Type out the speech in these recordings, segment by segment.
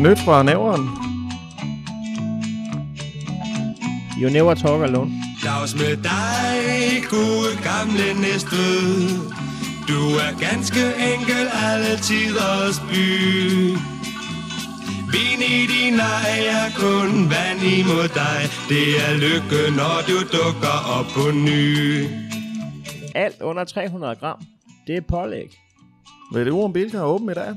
Nyt fra næveren. You never talk alone. Dags med dig, gode gamle Næstved. Du er ganske enkel alle tiders by. Vin i din ej er kun vand imod dig. Det er lykke, når du dukker op på ny. Alt under 300 gram. Det er pålæg. Ved det om Bilka åben i dag?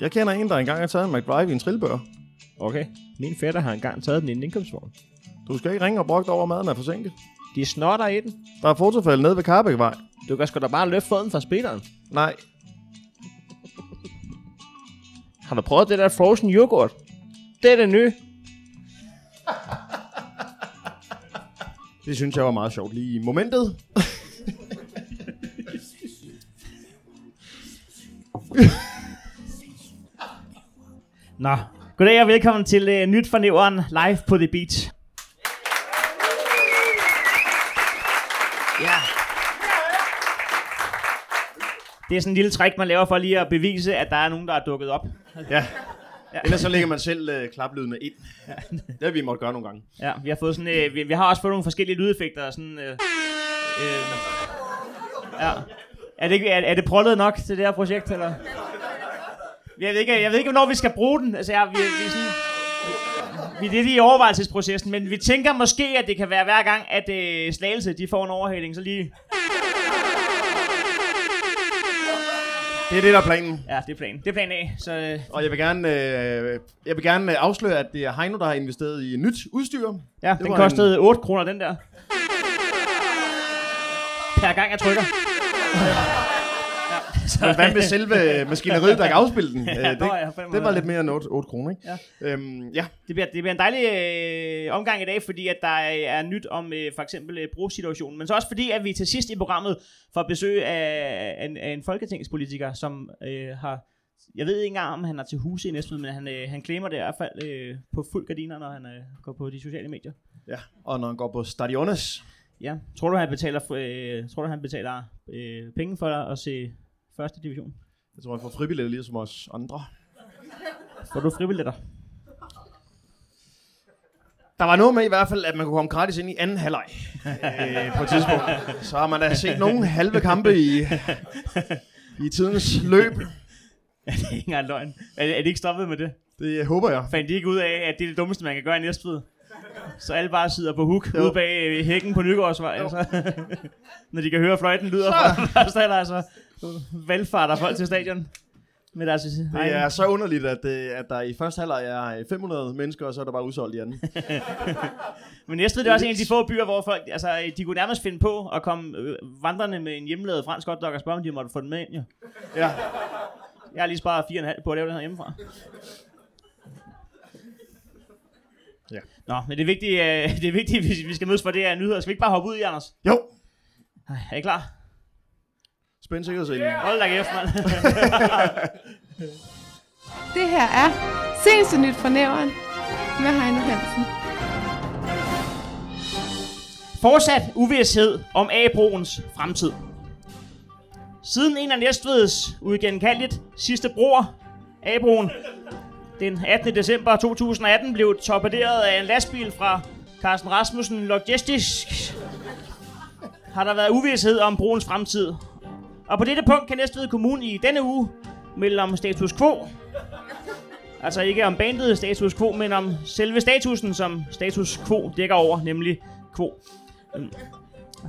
Jeg kender en, der engang har taget en McDrive i en trillebør. Okay. Min fætter har engang taget den i en indkøbsvogn. Du skal ikke ringe og brokke over, maden er forsinket. De snotter i den. Der er fotofælde nede ved Karbækvej. Du kan sgu da bare løfte foden fra speederen. Nej, Har du prøvet det der frozen yoghurt? Det er det nye. det synes jeg var meget sjovt lige i momentet. Nå, goddag og velkommen til uh, Nyt fra Næveren live på The Beach. Ja. Det er sådan en lille trick, man laver for lige at bevise, at der er nogen, der er dukket op. Ja. ja. Ellers så lægger man selv øh, klaplydene ind. Det har vi måtte gøre nogle gange. Ja, vi har fået sådan, uh, vi, vi har også fået nogle forskellige lydeffekter. og Sådan, uh, uh, ja. Er det, er, er det prollet nok til det her projekt, eller? Jeg ved ikke, jeg ved ikke hvornår vi skal bruge den. Altså, jeg, vi, vi, sådan, vi er lidt i overvejelsesprocessen, men vi tænker måske, at det kan være hver gang, at øh, Slagelse de får en overhaling, så lige... Det er det, der er planen. Ja, det er planen. Det er plan A. Så, øh, Og jeg vil gerne, øh, jeg vil gerne øh, afsløre, at det er Heino, der har investeret i nyt udstyr. ja, Det den kostede 8 kroner, den der. Per gang jeg trykker. Men hvad med selve maskineriet, der kan afspille den? Ja, Øh, nå ja, det, det var lidt mere end 8, 8 kroner, ikke? Ja. Øhm, ja. Det bliver, det bliver en dejlig øh, omgang i dag, fordi at der er, nyt om øh, for eksempel øh, brugssituationen, men så også fordi, at vi til sidst i programmet får besøg af, en, af en folketingspolitiker, som øh, har, jeg ved ikke engang, om han er til huse i Næstved, men han, øh, han klemmer det i hvert fald øh, på fuld gardiner, når han øh, går på de sociale medier. ja. Og når han går på Stadiones, Ja, tror du, han betaler, øh, tror du, han betaler øh, penge for at se første division? jeg tror, han får fribilletter lige som os andre. Får du fribilletter? Der var noget med i hvert fald, at man kunne komme gratis ind i anden halvleg øh, på et tidspunkt. Så har man da set nogle halve kampe i, i tidens løb. Ja, det er ikke engang løgn. Er, er det ikke stoppet med det? Det håber jeg. fandt de ikke ud af, at det er det dummeste, man kan gøre i Næstved. Så alle bare sidder på hook Jo. ude bag øh, hækken på Nygårdsvej. Altså. Når de kan høre, fløjten lyder fra første halvleg, så valgfarter folk til stadion. Med deres Det er så underligt, at, det, at der i første halvleg er 500 mennesker, og så er der bare udsolgt i anden. Men Næstved det er også en af de få byer, hvor folk, altså, de kunne nærmest finde på at komme øh, vandrende med en hjemmelavet fransk hotdog og spørge, om de måtte få den med ind. Jo. Ja. Jeg har lige sparet 4,5 på at lave det her hjemmefra. Ja. Nå, men det er vigtigt, øh, det er vigtigt hvis vi skal mødes for det her nyheder. Skal vi ikke bare hoppe ud i, Anders? Jo. Er I klar? Spænd sikkerhedsselen. Hold da kæft, mand. Det her er Seneste Nyt fra Næveren med Heino Hansen. Fortsat uvidshed om A-broens fremtid. Siden en af Næstveds uigenkaldeligt sidste broer, A-broen, den 18. december 2018 blev torpederet af en lastbil fra Carsten Rasmussen Logistics, har der været uvidshed om broens fremtid. Og på dette punkt kan Næstved Kommune i denne uge melde om status quo. Altså ikke om bandet status quo, men om selve statusen, som status quo dækker over, nemlig quo.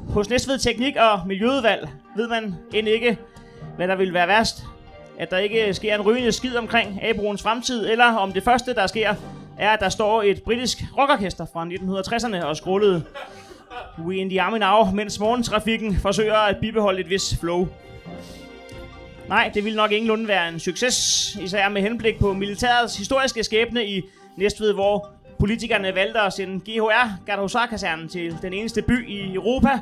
Hos Næstved Teknik og Miljøudvalg ved man end ikke, hvad der vil være værst. At der ikke sker en rygende skid omkring Abroens fremtid, eller om det første, der sker, er, at der står et britisk rockorkester fra 1960'erne og skrullede We in the Army Now, mens morgentrafikken forsøger at bibeholde et vis flow. Nej, det ville nok ingenlunde være en succes, især med henblik på militærets historiske skæbne i Næstved, hvor politikerne valgte at sende GHR, Gardehusar-kasernen, til den eneste by i Europa,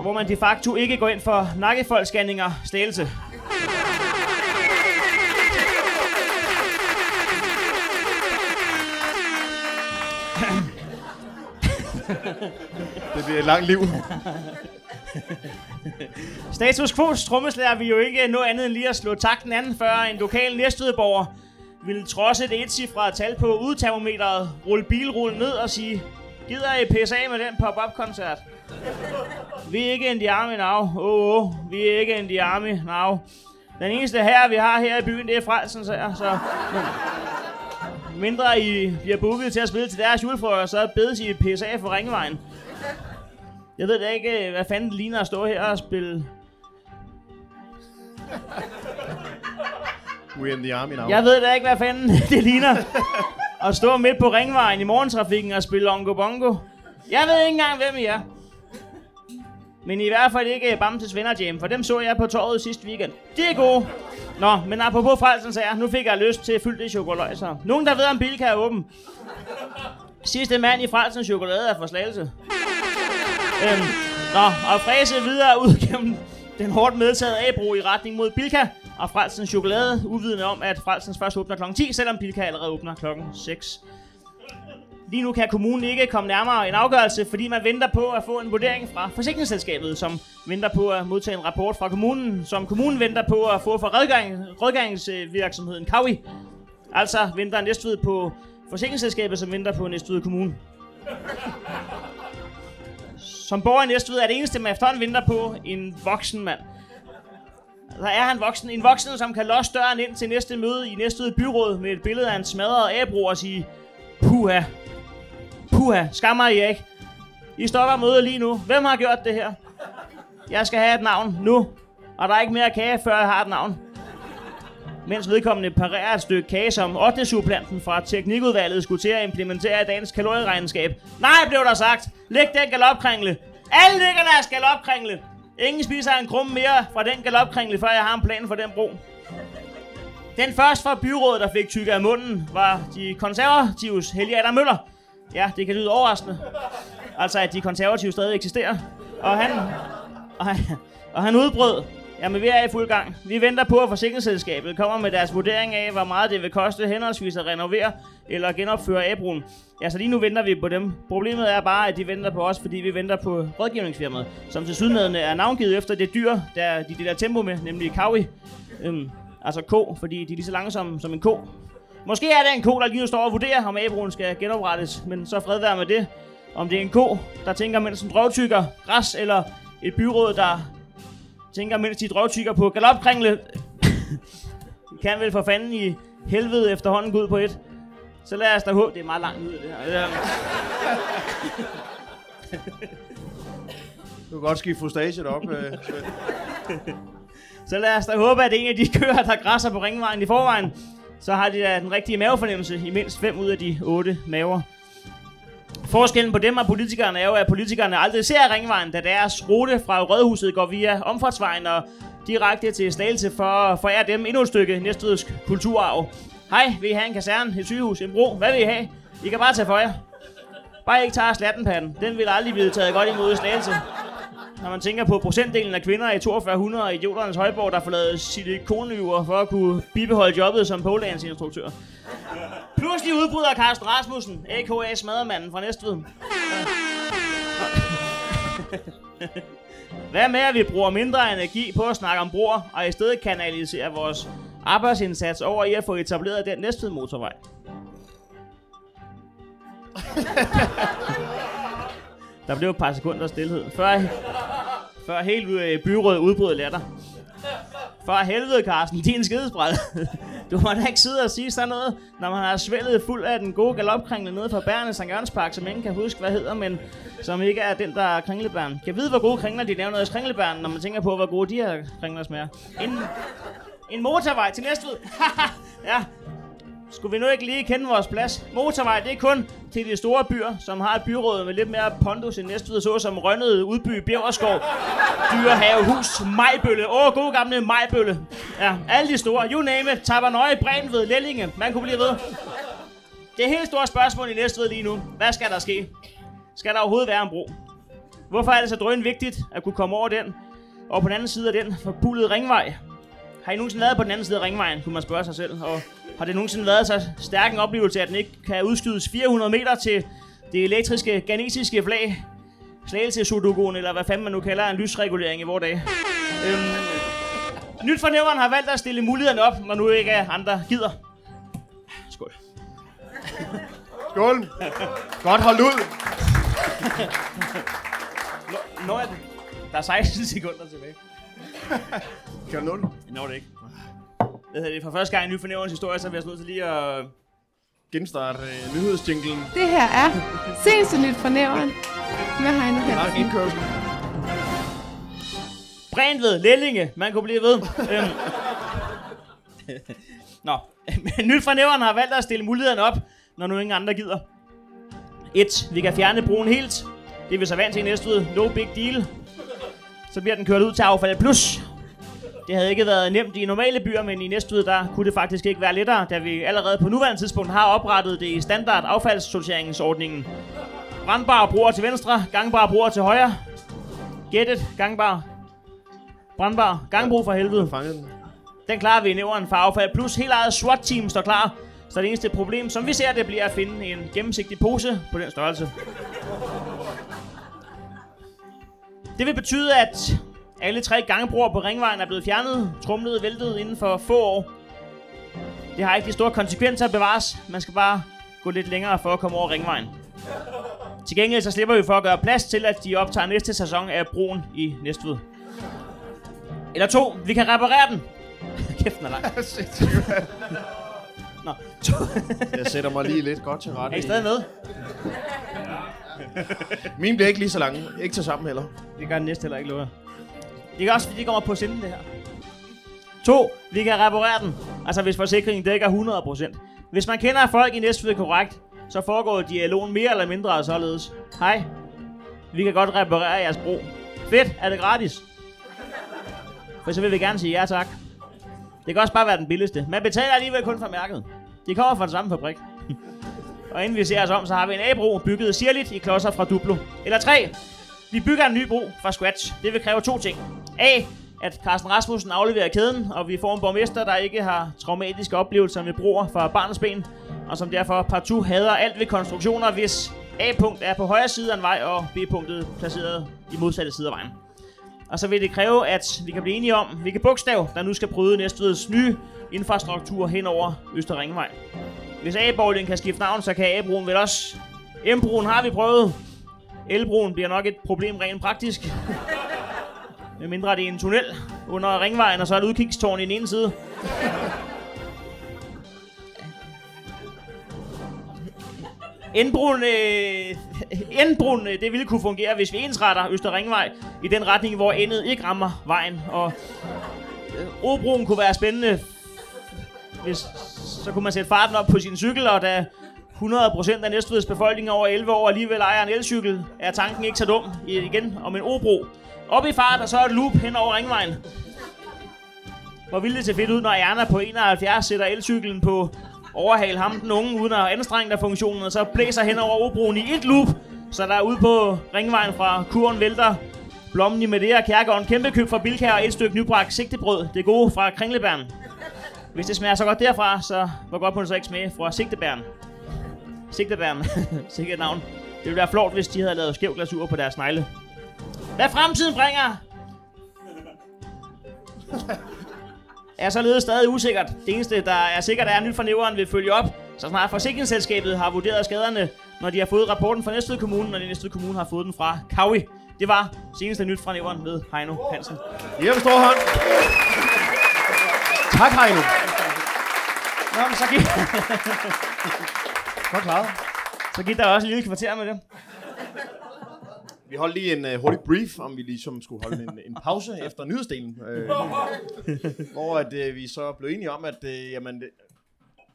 hvor man de facto ikke går ind for nakkefoldscanninger stælelse. Det bliver et langt liv. Status Quo's trommeslager vil jo ikke nå andet end lige at slå takten anden, før en lokal næstvedborger ville trodse et etcifret tal på udtermometeret, rulle bilrullen ned og sige, gider I pisse af med den pop-up-koncert? Vi er ikke in the army now. Åh, oh, oh, vi er ikke in the army now. Den eneste her, vi har her i byen, det er Frelsens her, så... Mindre I bliver booket til at spille til deres julefrokost, så bedes I pisse af for Ringvejen. Jeg ved da ikke, hvad fanden det ligner at stå her og spille We're in the army now. Jeg ved da ikke, hvad fanden det ligner. At stå midt på ringvejen i morgentrafikken og spille Ongo Bongo. Jeg ved ikke engang, hvem I er. Men i hvert fald ikke Bamses Venner Jam, for dem så jeg på torvet sidste weekend. Det er gode. Nå, men apropos frelsen, så jeg, nu fik jeg lyst til fyldt i chokolade. Nogen, der ved, om Bilka er åben. Sidste mand i frelsens chokolade er for slagelse. Øhm, nå, og fræse videre ud gennem den hårdt medtaget A-bro i retning mod Bilka og Frelsens Chokolade, uvidende om, at Frelsens først åbner kl. 10, selvom Bilka allerede åbner kl. 6. Lige nu kan kommunen ikke komme nærmere en afgørelse, fordi man venter på at få en vurdering fra forsikringsselskabet, som venter på at modtage en rapport fra kommunen, som kommunen venter på at få fra rådgang, rådgangsvirksomheden Kawi. Altså venter Næstved på forsikringsselskabet, som venter på Næstved Kommune. Som borger i Næstved er det eneste, man efterhånden venter på en voksen mand. Der er han voksen. En voksen, som kan låse døren ind til næste møde i Næstved Byråd med et billede af en smadret abro og sige, Puha, puha, skammer I ikke? I stopper mødet lige nu. Hvem har gjort det her? Jeg skal have et navn nu. Og der er ikke mere kage, før jeg har et navn. Mens vedkommende parerer et stykke kage, som 8. supplanten fra teknikudvalget skulle til at implementere i dagens kalorieregnskab. Nej, blev der sagt. Læg den galopkringle. Alle ligger deres galopkringle. Ingen spiser en krumme mere fra den galopkringle, før jeg har en plan for den bro. Den første fra byrådet, der fik tykke af munden, var de konservatives Helge Adam Møller. Ja, det kan lyde overraskende. Altså, at de konservative stadig eksisterer. Og han, og han, og han udbrød, jamen vi er i fuld gang. Vi venter på, at forsikringsselskabet kommer med deres vurdering af, hvor meget det vil koste henholdsvis at renovere eller genopføre Abroen. Ja, så lige nu venter vi på dem. Problemet er bare, at de venter på os, fordi vi venter på rådgivningsfirmaet, som til sydnedende er navngivet efter det dyr, der de deler tempo med, nemlig Kawi. Øhm, altså ko, fordi de er lige så langsomme som, som en ko. Måske er det en ko, der lige nu står og vurderer, om Abroen skal genoprettes, men så fred være med det. Om det er en ko, der tænker, mens den drøvtykker græs, eller et byråd, der tænker, mens de drøvtykker på galopkringle. kan vel for fanden i helvede efterhånden gå ud på et. Så lad os da håbe, det er meget langt ud af det her. Du kan godt skifte frustration op. Øh. Så lad os da håbe, at en af de køer, der græsser på ringvejen i forvejen, så har de da den rigtige mavefornemmelse i mindst 5 ud af de 8 maver. Forskellen på dem og politikerne er jo, at politikerne aldrig ser ringvejen, da deres rute fra Rødhuset går via omfartsvejen og direkte til Slagelse for at forære dem endnu et stykke næstødisk kulturarv. Hej, vil I have en kaserne, et sygehus, en bro? Hvad vil I have? I kan bare tage for jer. Bare ikke tager slattenpanden. Den vil aldrig blive taget godt imod i Slagelse. Når man tænker på procentdelen af kvinder i 4200 og idioternes højborg, der får lavet silikonlyver for at kunne bibeholde jobbet som poledanceinstruktør. Pludselig udbryder Carsten Rasmussen, a.k.a. Smadermanden fra Næstved. Hvad med, at vi bruger mindre energi på at snakke om broer, og i stedet kanalisere vores arbejdsindsats over i at få etableret den Næstved motorvej? Der blev et par sekunder stillhed, før, før helt byrådet udbrød latter. For helvede, Carsten, din skidespræd. Du må da ikke sidde og sige sådan noget, når man har svældet fuld af den gode galopkringle nede fra bærene St. Jørgens Park, som ingen kan huske, hvad hedder, men som ikke er den, der er kringlebæren. Kan jeg vide, hvor gode kringler de laver i kringlebæren, når man tænker på, hvor gode de her kringler smager? En, en motorvej til Næstved. ja, skulle vi nu ikke lige kende vores plads? Motorvej, det er kun til de store byer, som har et byråd med lidt mere pondus end Næstved, så som Rønnede, Udby, Bjergerskov, Dyrehavehus, Majbølle. Åh, oh, gode gamle Majbølle. Ja, alle de store. You name it. Tabernøje, Brænved, Lellinge. Man kunne blive ved. Det helt store spørgsmål i Næstved lige nu. Hvad skal der ske? Skal der overhovedet være en bro? Hvorfor er det så drøn vigtigt at kunne komme over den? Og på den anden side af den forpullede ringvej. Har I nogensinde været på den anden side af ringvejen, kunne man spørge sig selv. Og har det nogensinde været så stærk en oplevelse, at den ikke kan udskydes 400 meter til det elektriske, ganesiske flag? Slagelse Sudoku'en, eller hvad fanden man nu kalder en lysregulering i vores dag. Øhm, nyt for nævren har valgt at stille mulighederne op, når nu ikke andre gider. Skål. Skål. Godt holdt ud. Nå, når er det? Der er 16 sekunder tilbage. Kan du nå det? Jeg når det ikke. Hvad hedder det? For første gang i ny fornævnerens historie, så er vi altså nødt til lige at... Genstart øh, nyhedsjinglen. Det her er seneste nyt fra nævren med Heino Hansen. indkørsel. Brænved, Lellinge, man kunne blive ved. øhm. Nå, men nyt fra nævren har valgt at stille mulighederne op, når nu ingen andre gider. 1. Vi kan fjerne broen helt. Det er vi så vant til i Næstved. No big deal. Så bliver den kørt ud til affald plus. Det havde ikke været nemt i normale byer, men i Næstved der kunne det faktisk ikke være lettere, da vi allerede på nuværende tidspunkt har oprettet det i standard affaldssorteringsordningen. Brandbare broer til venstre, gangbare broer til højre. Gættet, gangbar. Brandbar, gangbro for helvede. Den. Den klarer vi i nævren for affald. Plus helt eget SWAT-team står klar. Så det eneste problem, som vi ser, det bliver at finde en gennemsigtig pose på den størrelse. Det vil betyde, at alle tre gangbroer på ringvejen er blevet fjernet, trumlet, væltet inden for få år. Det har ikke de store konsekvenser at bevares. Man skal bare gå lidt længere for at komme over ringvejen. Til gengæld så slipper vi for at gøre plads til, at de optager næste sæson af broen i Næstved. Eller to, vi kan reparere den. Kæft, den er lang. Nå, to. Jeg sætter mig lige lidt godt til rette. Er I stadig med? Min bliver ikke lige så lang. Ikke til sammen heller. Det gør den næste heller ikke, lover. Det er også, fordi de kommer på senden, det her. To, vi kan reparere den. Altså, hvis forsikringen dækker 100%. Hvis man kender folk i Næstved korrekt, så foregår dialogen mere eller mindre således. Hej, vi kan godt reparere jeres bro. Fedt, er det gratis? For så vil vi gerne sige ja tak. Det kan også bare være den billigste. Man betaler alligevel kun for mærket. De kommer fra den samme fabrik. Og inden vi ser os om, så har vi en A-bro bygget sirligt i klodser fra Duplo. Eller tre. Vi bygger en ny bro fra scratch. Det vil kræve to ting. A. At Carsten Rasmussen afleverer kæden, og vi får en borgmester, der ikke har traumatiske oplevelser med broer fra barnets ben, og som derfor partout hader alt ved konstruktioner, hvis A-punkt er på højre side af en vej, og B-punktet placeret i modsatte side af vejen. Og så vil det kræve, at vi kan blive enige om, hvilke bogstav, der nu skal bryde Næstveds nye infrastruktur hen over Øster Ringvej. Hvis A-bowling kan skifte navn, så kan A-broen vel også. M-broen har vi prøvet. Elbroen bliver nok et problem rent praktisk. Med mindre det er en tunnel under ringvejen, og så er et udkigstårn i den ene side. Endbroen, øh, endbroen, øh, det ville kunne fungere, hvis vi ensretter Øster Ringvej i den retning, hvor endet ikke rammer vejen. Og øh, Åbroen kunne være spændende, hvis så kunne man sætte farten op på sin cykel, og da 100% af Næstveds befolkning over 11 år alligevel ejer en elcykel, er tanken ikke så dum i- igen om en Obro. Op i fart, og så et loop hen over ringvejen. Hvor ville det se fedt ud, når Erna på 71 sætter elcyklen på overhale ham den unge, uden at anstrenge der funktionen, og så blæser hen over Obroen i et loop, så der er ude på ringvejen fra Kuren vælter Blommen i Medea Kærgården, kæmpe køb fra Bilkær og et stykke nybræk sigtebrød. Det gode fra Kringlebæren. Hvis det smager så godt derfra, så hvor godt må det så ikke smage fra Sigtebæren. Sigtebæren. Sikkert navn. Det ville være flot, hvis de havde lavet skæv glasur på deres negle. Hvad fremtiden bringer, er således stadig usikkert. Det eneste, der er sikkert, er, at nyt fra nævren vil følge op, så snart forsikringsselskabet har vurderet skaderne, når de har fået rapporten fra Næstved Kommune, og Næstved Kommune har fået den fra Kawi. Det var seneste nyt fra nævren med Heino Hansen. Giv ham en stor hånd. Tak, Heino. Nå, men så gik, Godt klaret. så gik der også en lille kvarter med det. Vi holdt lige en uh, hurtig brief, om vi ligesom skulle holde en, en pause efter nyhedsdelen. Øh, hvor at, uh, vi så blev enige om, at uh, jamen, det,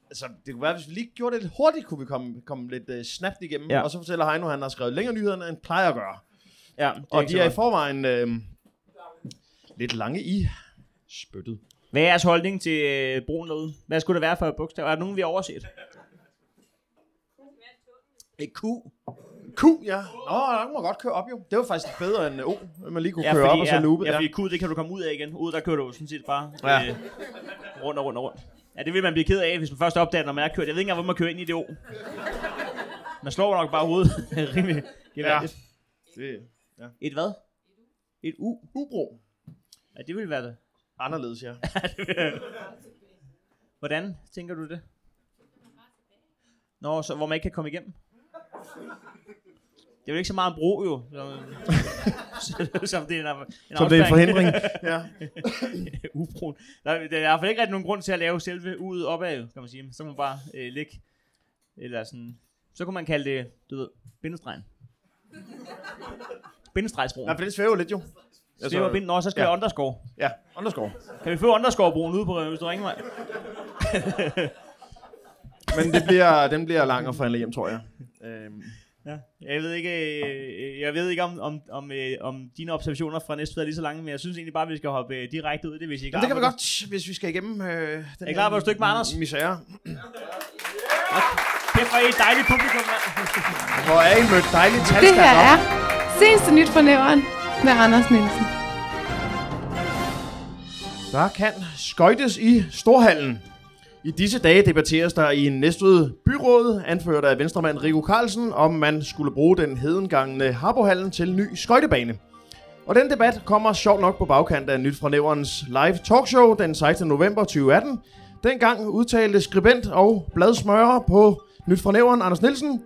altså, det kunne være, hvis vi lige gjorde det lidt hurtigt, kunne vi komme, komme lidt uh, snapt igennem. Ja. Og så fortæller Heino, at han har skrevet længere nyheder, end han plejer at gøre. Ja, det Og de er i forvejen øh, lidt lange i spyttet. Hvad er jeres holdning til øh, broen derude? Hvad skulle det være for et bogstav? Er der nogen, vi har overset? Et Q. Q, ja. Nå, der må godt køre op jo. Det var faktisk bedre end O, at man lige kunne Ja, køre fordi, op og så ja, loopet. ja, Ja, fordi Q, det kan du komme ud af igen. Ud, der kører du sådan set bare Ja. øh, rundt og rundt og rundt. Ja, det vil man blive ked af, hvis man først opdager, når man er kørt. Jeg ved ikke engang, hvor man kører ind i det O. Man slår nok bare hovedet rimelig gevaldigt. det Et hvad? Et U? Ubro. Ja, det ville være det. Anderledes, ja. Hvordan tænker du det? Nå, så hvor man ikke kan komme igennem? Det er jo ikke så meget en bro, jo. Som, som det er en, en Som det er en forhindring. ja. Ubroen. Der, der er i hvert fald ikke rigtig nogen grund til at lave selve udet opad, kan man sige. Så kan man bare øh, ligge, eller sådan, så kunne man kalde det, du ved, bindestregen. Bindestregsbroen. ja, for det svæver lidt jo. Altså, det var bind, Nå, så skal ja. jeg underscore. Ja, underscore. Kan vi få underscore-broen ude på, hvis du ringer mig? Men det bliver, den bliver lang at forhandle hjem, tror jeg. Øhm, Ja. Jeg ved ikke, øh, jeg ved ikke om, om, om, øh, om dine observationer fra Næstved er lige så lange, men jeg synes egentlig bare, at vi skal hoppe øh, direkte ud i det, hvis I er klar det kan vi godt, hvis vi skal igennem øh, den Er I klar på et stykke med Anders? Misære. Kæft, hvor er I et dejligt publikum, mand. Hvor er I mødt dejligt Det talstærkt her er seneste nyt fra nævren med Anders Nielsen. Der kan skøjtes i Storhallen. I disse dage debatteres der i Næstved Byråd, anført af venstremand Rico Carlsen, om man skulle bruge den hedengangne Harbohallen til ny skøjtebane. Og den debat kommer sjovt nok på bagkant af Nyt fra Næverens live talkshow den 16. november 2018. Dengang udtalte skribent og bladsmører på Nyt fra Næveren Anders Nielsen,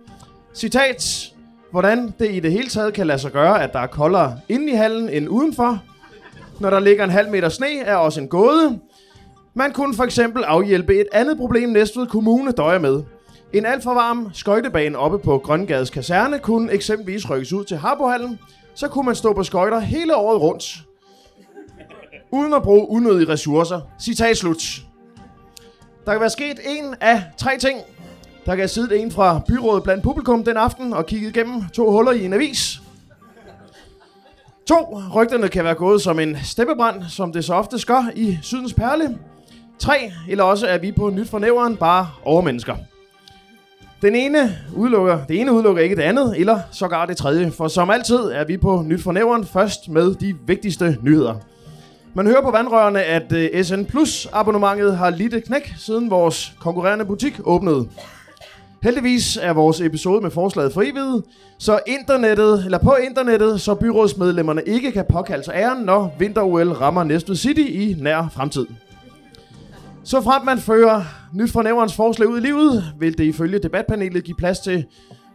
citat, hvordan det i det hele taget kan lade sig gøre, at der er koldere inde i hallen end udenfor, når der ligger en halv meter sne, er også en gåde. Man kunne for eksempel afhjælpe et andet problem Næstved Kommune døjer med. En alt for varm skøjtebane oppe på Grøngades kaserne kunne eksempelvis rykkes ud til Harbohallen, så kunne man stå på skøjter hele året rundt. Uden at bruge unødige ressourcer. Citat slut. Der kan være sket en af tre ting. Der kan have siddet en fra byrådet blandt publikum den aften og kigget igennem to huller i en avis. To, rygterne kan være gået som en steppebrand, som det så ofte gør i Sydens Perle. Tre, eller også er vi på nyt for nævren bare overmennesker. Den ene udelukker, det ene udelukker ikke det andet, eller sågar det tredje, for som altid er vi på nyt for nævren først med de vigtigste nyheder. Man hører på vandrørene, at øh, SN Plus abonnementet har lidt et knæk, siden vores konkurrerende butik åbnede. Heldigvis er vores episode med forslaget frivillig, så internettet, eller på internettet, så byrådsmedlemmerne ikke kan påkalde sig æren, når vinter-OL rammer Næstved City i nær fremtid. Så frem man fører nyt fra nævrens forslag ud i livet, vil det ifølge debatpanelet give plads til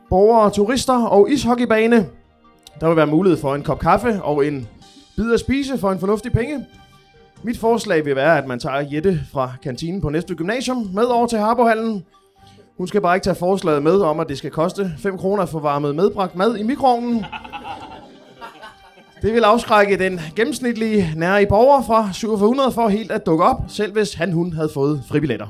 borgere, turister og ishockeybane. Der vil være mulighed for en kop kaffe og en bid at spise for en fornuftig penge. Mit forslag vil være, at man tager Jette fra kantinen på næste gymnasium med over til Harbohallen. Hun skal bare ikke tage forslaget med om, at det skal koste 5 kroner for varmet medbragt mad i mikroovnen. Det vil afskrække den gennemsnitlige nære i borger fra 7400 for helt at dukke op, selv hvis han hun havde fået fribilletter.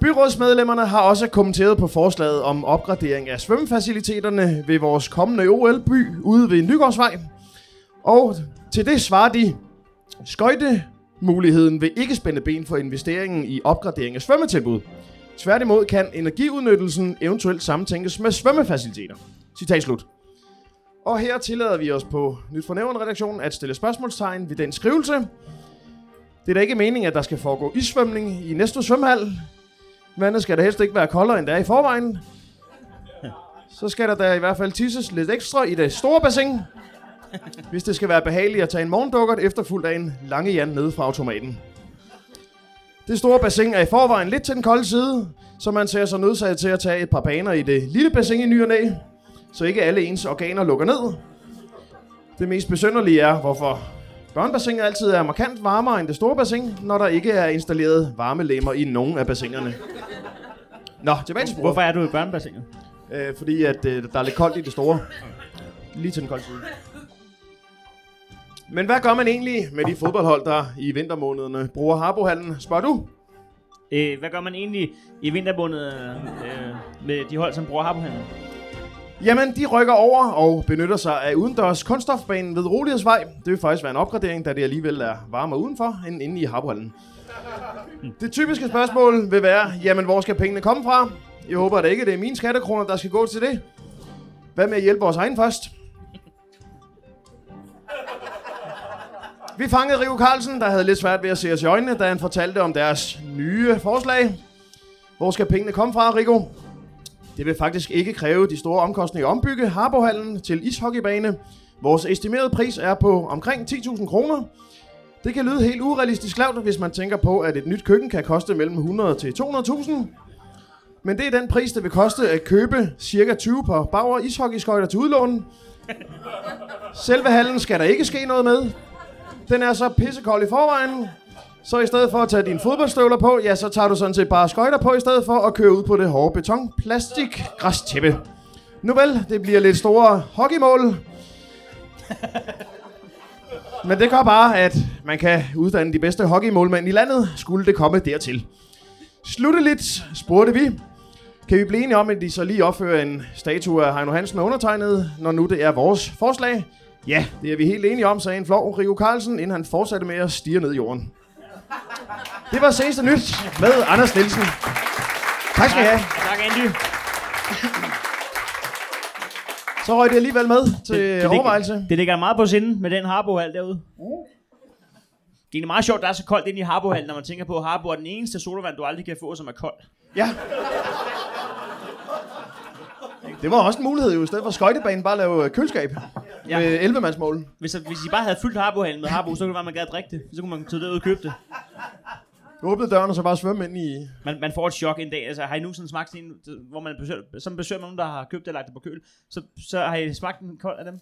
Byrådsmedlemmerne har også kommenteret på forslaget om opgradering af svømmefaciliteterne ved vores kommende OL-by ude ved Nygårdsvej. Og til det svarer de, skøjtemuligheden vil ikke spænde ben for investeringen i opgradering af svømmetilbud. Tværtimod kan energiudnyttelsen eventuelt samtænkes med svømmefaciliteter. Citat slut. Og her tillader vi os på Nyt for redaktionen at stille spørgsmålstegn ved den skrivelse. Det er da ikke meningen, at der skal foregå isvømning i næste svømmehal. Vandet skal da helst ikke være koldere, end det er i forvejen. Så skal der da i hvert fald tisses lidt ekstra i det store bassin. Hvis det skal være behageligt at tage en morgendukkert efterfulgt af en lange Jan nede fra automaten. Det store bassin er i forvejen lidt til den kolde side, så man ser sig nødsaget til at tage et par baner i det lille bassin i ny og næ, så ikke alle ens organer lukker ned. Det mest besynderlige er, hvorfor børnebassinet altid er markant varmere end det store bassin, når der ikke er installeret varmelemmer i nogen af bassinerne. Nå, tilbage til sporet. Hvorfor er du i børnebassinet? Øh, fordi at, øh, der er lidt koldt i det store. Lige til den kolde side. Men hvad gør man egentlig med de fodboldhold, der i vintermånederne bruger Harbohallen, spørger du? Øh, hvad gør man egentlig i vintermåneden øh, med de hold, som bruger Harbohallen? Jamen, de rykker over og benytter sig af udendørs kunststofbanen ved Rolighedsvej. Det vil faktisk være en opgradering, da det alligevel er varmere udenfor end inde i Harbohallen. Det typiske spørgsmål vil være, jamen hvor skal pengene komme fra? Jeg håber da ikke, det er mine skattekroner, der skal gå til det. Hvad med at hjælpe vores egen først? Vi fangede Rico Carlsen, der havde lidt svært ved at se os i øjnene, da han fortalte om deres nye forslag. Hvor skal pengene komme fra, Rico? Det vil faktisk ikke kræve de store omkostninger at ombygge Harbohallen til ishockeybane. Vores estimerede pris er på omkring 10.000 kroner. Det kan lyde helt urealistisk lavt, hvis man tænker på, at et nyt køkken kan koste mellem 100 til 200.000. Men det er den pris, det vil koste at købe cirka 20 par Bauer ishockeyskøjter til udlån. Selve hallen skal der ikke ske noget med. Den er så pissekold i forvejen. Så i stedet for at tage dine fodboldstøvler på, ja, så tager du sådan set bare skøjter på, i stedet for at køre ud på det hårde beton plastik græstæppe. Nu vel, det bliver lidt store hockeymål. Men det gør bare, at man kan uddanne de bedste hockeymålmænd i landet, skulle det komme dertil. Slutteligt spurgte vi, kan vi blive enige om, at de så lige opfører en statue af Heino Hansen og undertegnet, når nu det er vores forslag? Ja, det er vi helt enige om, sagde en flov Rico Carlsen, inden han fortsatte med at stige ned i jorden. Det var seneste nyt med Anders Nielsen. Tak skal I have. Tak, Andy. Så røg det alligevel med til det, det, overvejelse. Det, det ligger meget på sinde med den Harbohal derude. Det er meget sjovt, der er så koldt inde i Harbohal, når man tænker på, at Harbo er den eneste sodavand, du aldrig kan få, som er kold. Ja. Det var også en mulighed jo, i stedet for skøjtebanen bare lave øh, køleskab. Ja. Med 11 mands mål. Hvis, hvis I bare havde fyldt Harbohallen med Harbo, så kunne det være, man gad at drikke det. Så kunne man tage det ud og købe det. Du åbnede døren og så bare svømme ind i... Man, man får et chok en dag. Altså, har I nogensinde smagt en, hvor man besøger, som besøger nogen, der har købt det og lagt det på køl, så, så har I smagt en kold af dem?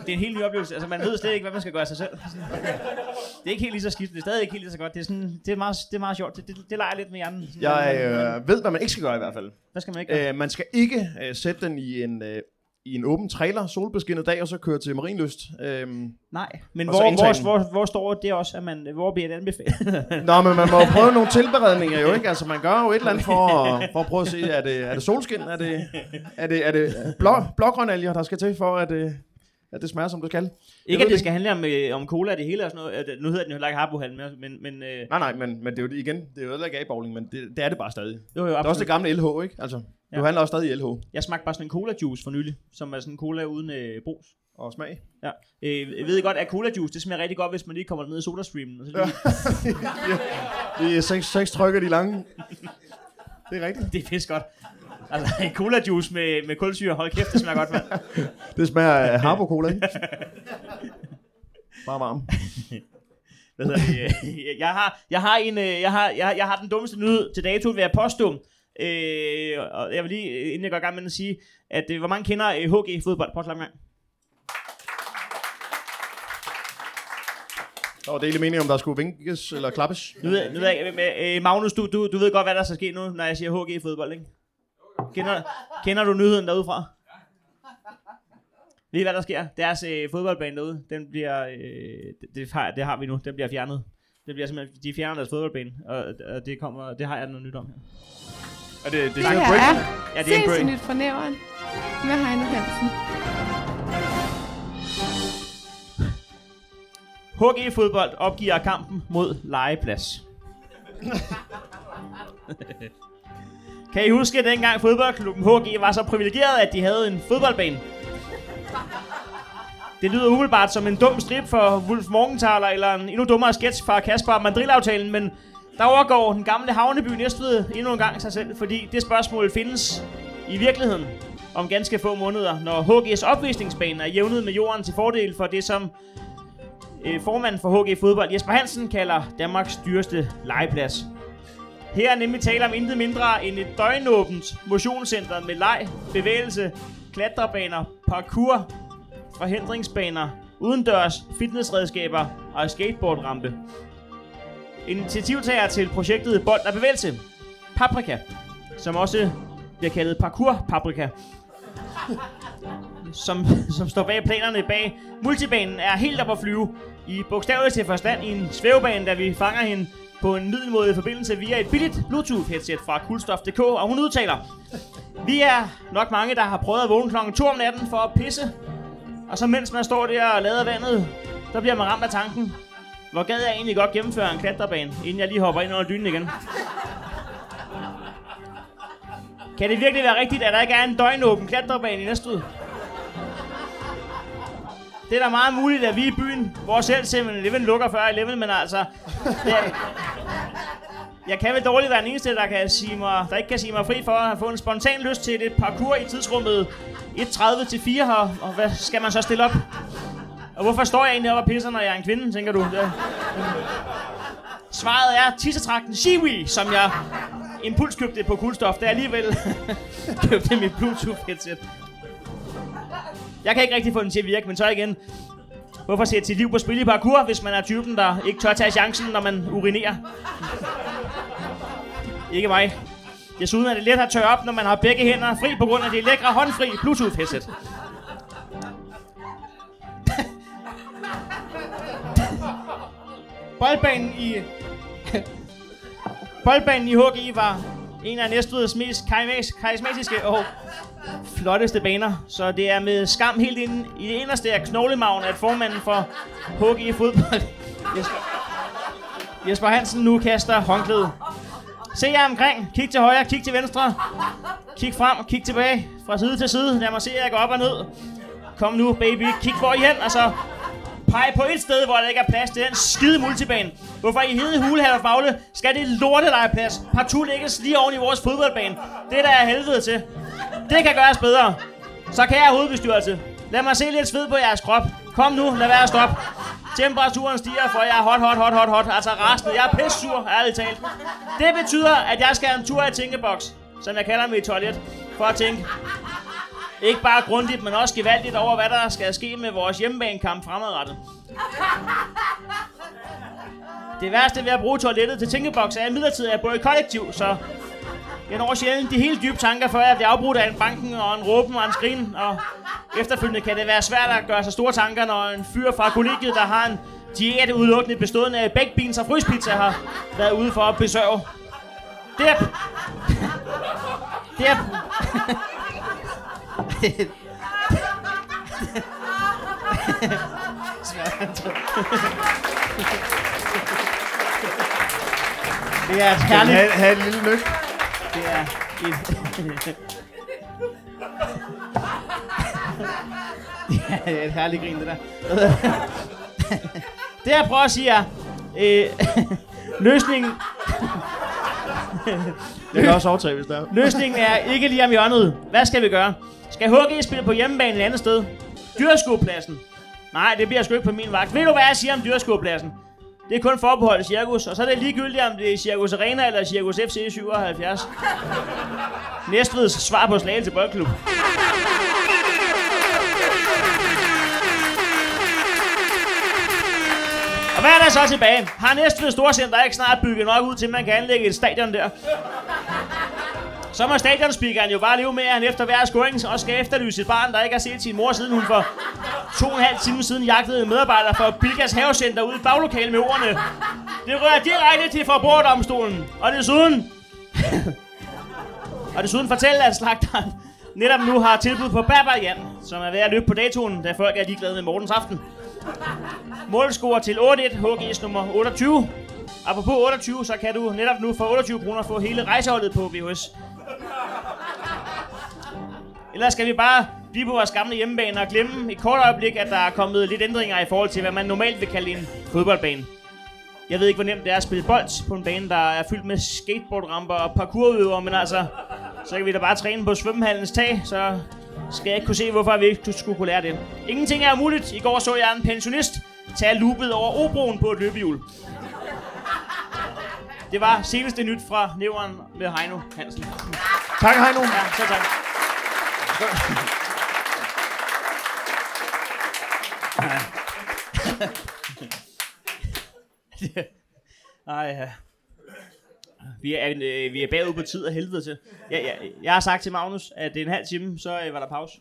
det er en helt ny oplevelse. Altså, man ved slet ikke, hvad man skal gøre af sig selv. Det er ikke helt lige så skidt. Det er stadig ikke helt lige så godt. Det er, sådan, det er, meget, det er meget sjovt. Det, det, det leger lidt med hjernen. Sådan, Jeg øh, ved, hvad man ikke skal gøre i hvert fald. Hvad skal man ikke gøre? Øh, man skal ikke øh, sætte den i en, øh, i en åben trailer, solbeskinnet dag, og så køre til Marienlyst. Øhm, Nej, men hvor, hvor, hvor, hvor står det også, at man, hvor bliver det anbefalet? Nå, men man må prøve nogle tilberedninger jo, ikke? Altså, man gør jo et eller andet for, at- for at prøve at se, er det, er det solskin? Er det, er det, er det blå, blågrønalger, der skal til for, at, øh, at det smager, som det skal? ikke at det det skal handle om, øh, om cola det hele og sådan noget. At, nu hedder den jo heller ikke Harbohallen mere, men, men øh, Nej, nej, men, men det er jo det igen, det er jo heller ikke A-bowling, men det, det er det bare stadig. Det jo, jo, er også det absolut. gamle LH, ikke? Altså, du Ja. handler også stadig i LH. Jeg smagte bare sådan en cola juice for nylig, som er sådan en cola uden øh, brus. Og smag. Ja. Øh, jeg ved godt, at cola juice, det smager rigtig godt, hvis man lige kommer ned i sodastreamen. Og så lige, Det er seks, seks trykker, de lange. Det er rigtigt. det er pisse godt. Altså, en cola juice med, med kulsyre, hold kæft, det smager godt, mand. Det smager af Harbo Cola, ikke? Bare varm. Hvad hedder det? Jeg har, jeg har en, øh, jeg har, jeg, har- jeg har den dummeste nyhed til dato, vil jeg påstå. Øh, og jeg vil lige, øh, inden jeg går i gang med at sige, at øh, hvor mange kender øh, HG fodbold? Prøv at klappe en gang. Der var dele mening om, der skulle vinkes eller klappes. Nu ved, nu ved jeg, øh, øh, Magnus, du, du, du ved godt, hvad der skal ske nu, når jeg siger HG fodbold, ikke? Kender, kender du nyheden derudefra? Ved I, hvad der sker? Deres øh, fodboldbane derude, den bliver, øh, det, det, har, det har vi nu, den bliver fjernet. Det bliver simpelthen, de fjerner deres fodboldbane, og, og det, kommer, det har jeg noget nyt om her. Er det, det, Det er her break? er Ja, det er en nyt fra nævren med Heino Hansen. HG fodbold opgiver kampen mod legeplads. kan I huske dengang fodboldklubben HG var så privilegeret, at de havde en fodboldbane? Det lyder umiddelbart som en dum strip for Wolf Morgenthaler, eller en endnu dummere sketch fra Kasper Mandrill-aftalen, men der overgår den gamle havneby Næstved endnu en gang sig selv, fordi det spørgsmål findes i virkeligheden om ganske få måneder, når HG's opvisningsbane er jævnet med jorden til fordel for det, som øh, formanden for HG Fodbold, Jesper Hansen, kalder Danmarks dyreste legeplads. Her er nemlig tale om intet mindre end et døgnåbent motionscenter med leg, bevægelse, klatrebaner, parkour, forhindringsbaner, udendørs fitnessredskaber og skateboardrampe. Initiativtager til projektet Bold og Bevægelse, Paprika, som også bliver kaldet Parkour Paprika, som, som står bag planerne bag multibanen, er helt op at flyve i bogstaveligt til forstand i en svævebane, da vi fanger hende på en middelmådig forbindelse via et billigt Bluetooth-headset fra Kulstof.dk, og hun udtaler, Vi er nok mange, der har prøvet at vågne klokken 2 om natten for at pisse, og så mens man står der og lader vandet, der bliver man ramt af tanken, hvor gad jeg egentlig godt gennemføre en klatrebane, inden jeg lige hopper ind under dynen igen. Kan det virkelig være rigtigt, at der ikke er en døgnåben klatrebane i Næstved? Det er da meget muligt, at vi i byen, hvor selv 7-Eleven lukker før 11, men altså... Det jeg kan vel dårligt være den eneste, der, kan sige mig, der ikke kan sige mig fri for at få en spontan lyst til et parkour i tidsrummet 1.30 til 4 her, og hvad skal man så stille op? Og hvorfor står jeg egentlig op og pisser, når jeg er en kvinde, tænker du? Ja. Svaret er tissetrakten Shiwi, som jeg impulskøbte på kulstof, da jeg alligevel købte mit Bluetooth-headset. Jeg kan ikke rigtig få den til at virke, men så igen. Hvorfor sætte sit liv på spil i parkour, hvis man er typen, der ikke tør tage chancen, når man urinerer? ikke mig. Desuden er det let at tørre op, når man har begge hænder fri på grund af det lækre håndfri Bluetooth-headset. Boldbanen i... Boldbanen i HGI var en af Næstveds mest karismatiske og flotteste baner. Så det er med skam helt inden i det inderste af knoglemagen, at formanden for HGI Fodbold, Jesper, Jesper Hansen, nu kaster håndklædet. Se jer omkring. Kig til højre, kig til venstre. Kig frem, kig tilbage. Fra side til side. Lad mig se jer gå op og ned. Kom nu, baby. Kig hvor I hen, og så pege på et sted, hvor der ikke er plads til den skide multibane. Hvorfor i hede hulehatter fagle skal det lorte legeplads partout lægges lige oven i vores fodboldbane? Det der er helvede til. Det kan gøres bedre. Så kan jeg hovedbestyrelse. Lad mig se lidt sved på jeres krop. Kom nu, lad være at stoppe. Temperaturen stiger, for jeg er hot, hot, hot, hot, hot. Altså rasende. Jeg er pisse sur, ærligt talt. Det betyder, at jeg skal have en tur i tænkeboks, som jeg kalder mit toilet, for at tænke. Ikke bare grundigt, men også gevaldigt over, hvad der skal ske med vores hjemmebanekamp fremadrettet. Det værste ved at bruge toilettet til tænkeboks er, at jeg bor i kollektiv, så jeg når sjældent de helt dybe tanker, før jeg bliver afbrudt af en banken og en råben og en skrin. Og efterfølgende kan det være svært at gøre sig store tanker, når en fyr fra kollegiet, der har en diæt udelukkende bestående af baked beans og fryspizza, har været ude for at besøge. Det er... Det er... Det er et herligt... Ha, ha et lille lykke. Det er et... det er et herligt grin, det der. det jeg prøver at sige er... Øh, løsningen, Jeg kan også overtage, hvis det er. løsningen er ikke lige om hjørnet. Hvad skal vi gøre? Skal HG spille på hjemmebane et andet sted? Dyrskuepladsen. Nej, det bliver sgu ikke på min vagt. Ved du, hvad jeg siger om dyrskuepladsen? Det er kun forbeholdt Cirkus, og så er det ligegyldigt, om det er Cirkus Arena eller Cirkus FC 77. Næstveds svar på Slagelse Boldklub. Og hvad er der så tilbage? Har Næstved Storcenter ikke snart bygget nok ud til, at man kan anlægge et stadion der? Så må stadionspeakeren jo bare leve med, at han efter hver scoring også skal efterlyse et barn, der ikke har set sin mor, siden hun for to og en halv time siden jagtede en medarbejder for Bilkas havecenter ude i baglokalet med ordene. Det rører direkte til forbrugerdomstolen. Og desuden... og desuden fortæller, at slagteren netop nu har tilbud på Jan, som er ved at løbe på datoen, da folk er ligeglade med Mortens aften. Målscore til 8-1, HG's nummer 28. Apropos 28, så kan du netop nu for 28 kroner få hele rejseholdet på VHS. Ellers skal vi bare blive på vores gamle hjemmebane og glemme et kort øjeblik, at der er kommet lidt ændringer i forhold til, hvad man normalt vil kalde en fodboldbane. Jeg ved ikke, hvor nemt det er at spille bold på en bane, der er fyldt med skateboardramper og parkourudøvere, men altså, så kan vi da bare træne på svømmehallens tag, så skal jeg ikke kunne se, hvorfor vi ikke skulle kunne lære det. Ingenting er umuligt. I går så jeg en pensionist tage lupet over Obroen på et løbehjul. Det var seneste nyt fra Nævren med Heino Hansen. Tak, Heino. Ja, så tak. Nej, ja. Vi er, øh, vi er bagud på tid af helvede til. Jeg, jeg, jeg har sagt til Magnus, at det er en halv time, så øh, var der pause.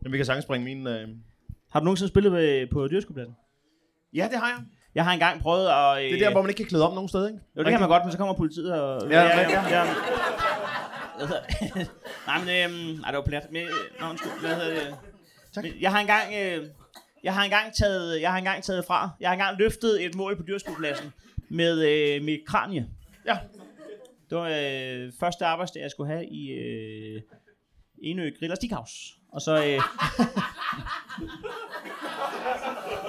Men vi kan sagtens bringe min... Øh... Har du nogensinde spillet med, på dyrskuepladsen? Ja, det har jeg. Jeg har engang prøvet at... Øh, Det er der, hvor man ikke kan klæde om nogen steder, ikke? Jo, det kan man godt, men så kommer politiet og... Ja, ja, ja, ja. Nej, men... Øhm, nej, det var plat. Men, øh, nå, undskyld. Hvad hedder det? Tak. Men Jeg har engang... Øh, jeg har engang taget, jeg har engang taget fra. Jeg har engang løftet et mål på dyrskuepladsen med øh, mit kranie. Ja. Det var øh, første arbejdsdag, jeg skulle have i øh, Enø Grill og. Og så... Øh,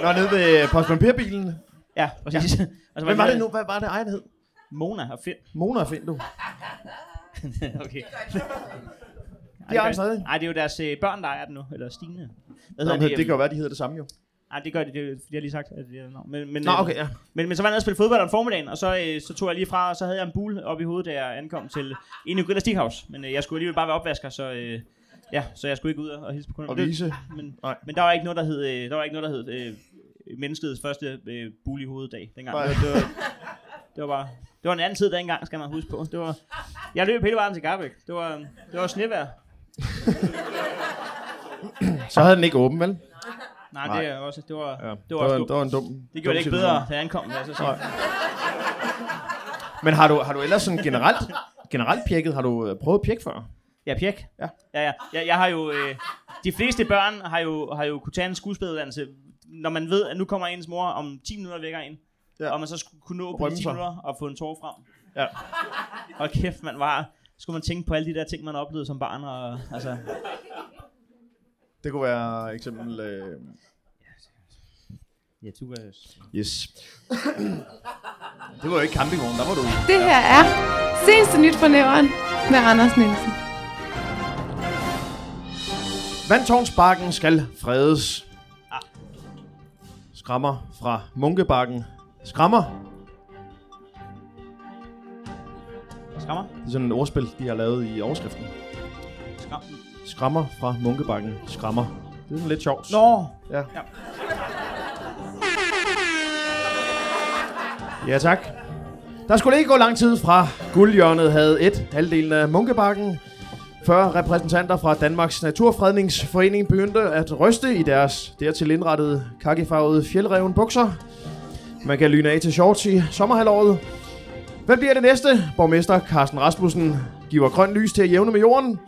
Nå, nede ved postmandpirbilen. Ja, præcis. Ja. Altså, Hvem var det nu? Hvad var det det hed? Mona og Finn. Mona og Finn, du. okay. De er stadig. Nej, det er jo deres øh, børn, der ejer den nu. Eller Stine. Hvad Nå, hedder men det kan jo være, de hedder det samme jo. Nej, det gør de. Det, det har jeg lige sagt. At det er, no. men, men, Nå, øh, okay, ja. men, men så var jeg nede og spille fodbold om formiddagen, og så, øh, så tog jeg lige fra, og så havde jeg en bul op i hovedet, da jeg ankom til Ene Grill og Stikhaus. Men øh, jeg skulle alligevel bare være opvasker, så, øh, ja, så jeg skulle ikke ud og, hilse på kunden. Og Men det- vise. Men, Nej. men der var ikke noget, der hed, øh, der var ikke noget, der hed øh, menneskets første øh, bul i hovedet dag dengang. Nej. Det, det, var, det var bare... Det var en anden tid dengang, skal man huske på. Det var, jeg løb hele vejen til Garbæk. Det var, det var snevejr. Så havde den ikke åben, vel? Nej, Nej. det er også, det var, Ja. det var, det, også var, dumt. det var en dum Det gjorde dum det ikke bedre, da jeg ankom, jeg så sige. Nej. Men har du, har du ellers sådan generelt, generelt pjekket? Har du øh, prøvet pjek før? Ja, pjek. Ja. Ja, ja. Jeg, jeg har jo... Øh, de fleste børn har jo, har jo kunne tage en skuespilleruddannelse, når man ved, at nu kommer ens mor om 10 minutter vækker en. Ja. Og man så skulle kunne nå på Rømme de 10 sig. minutter og få en tår frem. Ja. Og kæft, man var... Skulle man tænke på alle de der ting, man oplevede som barn. Og, altså, Det kunne være eksempel... Øh, ja, du var... yes. det var jo ikke campingvogn, der var du. Det her er seneste nyt fra nævren med Anders Nielsen. Vandtårnsbakken skal fredes. Skrammer fra Munkebakken. Skrammer. Skrammer? Det er sådan et ordspil, de har lavet i overskriften. Skram. Skrammer fra Munkebakken. Skrammer. Det er sådan lidt sjovt. Nå! Ja. Ja. Ja, tak. Der skulle ikke gå lang tid fra guldhjørnet havde et halvdelen af Munkebakken, før repræsentanter fra Danmarks Naturfredningsforening begyndte at ryste i deres dertil indrettede kakkefarvede fjeldreven bukser. Man kan lyne af til shorts i sommerhalvåret. Hvad bliver det næste? Borgmester Carsten Rasmussen giver grønt lys til at jævne med jorden.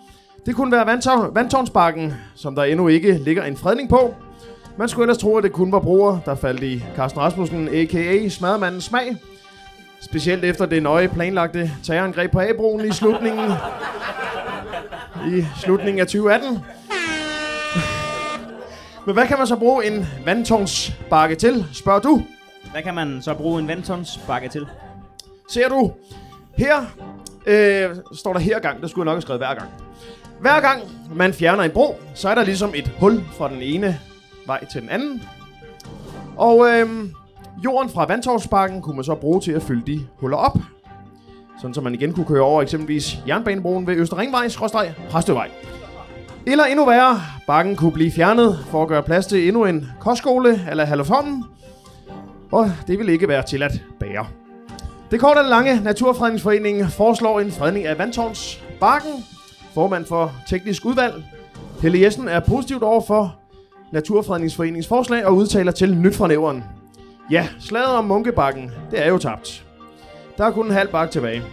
Det kunne være vandtår- vandtårnsbakken, som der endnu ikke ligger en fredning på. Man skulle ellers tro, at det kun var broer, der faldt i Carsten Rasmussen, a.k.a. Smadermandens smag. Specielt efter det nøje planlagte terrorangreb på A-broen i slutningen, i slutningen af 2018. Men hvad kan man så bruge en vandtårnsbakke til, spørger du? Hvad kan man så bruge en vandtonsbakke til? Ser du? Her øh, står der her gang. Det skulle jeg nok have skrevet hver gang. Hver gang man fjerner en bro, så er der ligesom et hul fra den ene vej til den anden. Og øh, jorden fra Vandtorvsparken kunne man så bruge til at fylde de huller op. Sådan så man igen kunne køre over eksempelvis jernbanebroen ved Østerringvej, skråstreg, Præstøvej. Eller endnu værre, bakken kunne blive fjernet for at gøre plads til endnu en kostskole eller halvfommen. Og det ville ikke være til at bære. Det korte og lange Naturfredningsforening foreslår en fredning af Vandtårnsbakken. Formand for teknisk udvalg. Helle Jessen er positivt over for Naturfredningsforeningens forslag og udtaler til Nyt fra næveren. Ja, slaget om Munkebakken, det er jo tabt. Der er kun en halv bakke tilbage.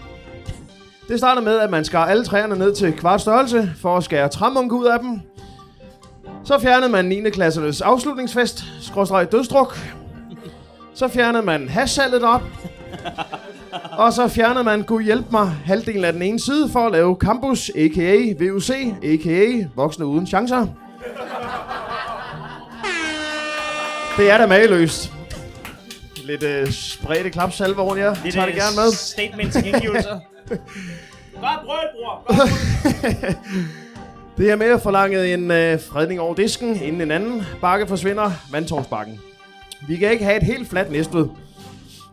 Det starter med, at man skar alle træerne ned til kvart størrelse for at skære træmunke ud af dem. Så fjernede man 9. klassernes afslutningsfest, skråstreg dødstruk. Så fjernede man hashsalget op, og så fjernede man, kunne hjælpe mig, halvdelen af den ene side for at lave campus, a.k.a. VUC, a.k.a. voksne uden chancer. Det er da mageløst. Lidt øh, spredte klapsalver rundt, jeg Det tager det gerne med. Statement til gengivelser. Godt brød, bror. Godt brød. Det er med at forlange en øh, fredning over disken, inden en anden bakke forsvinder, vandtårnsbakken. Vi kan ikke have et helt fladt næstved.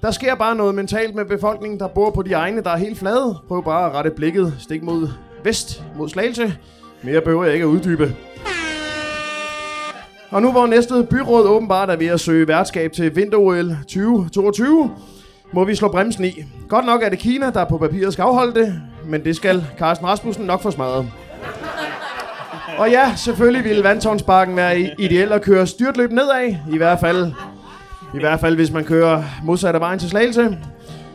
Der sker bare noget mentalt med befolkningen, der bor på de egne, der er helt flade. Prøv bare at rette blikket stik mod vest, mod Slagelse. Mere behøver jeg ikke at uddybe. Og nu hvor næste byråd åbenbart er ved at søge værtskab til vinter-OL 2022, må vi slå bremsen i. Godt nok er det Kina, der på papiret skal afholde det, men det skal Carsten Rasmussen nok få smadret. Og ja, selvfølgelig ville Vandtårnsparken være ideelt ideel at køre styrtløb nedad, i hvert fald, i hvert fald hvis man kører modsat af vejen til Slagelse.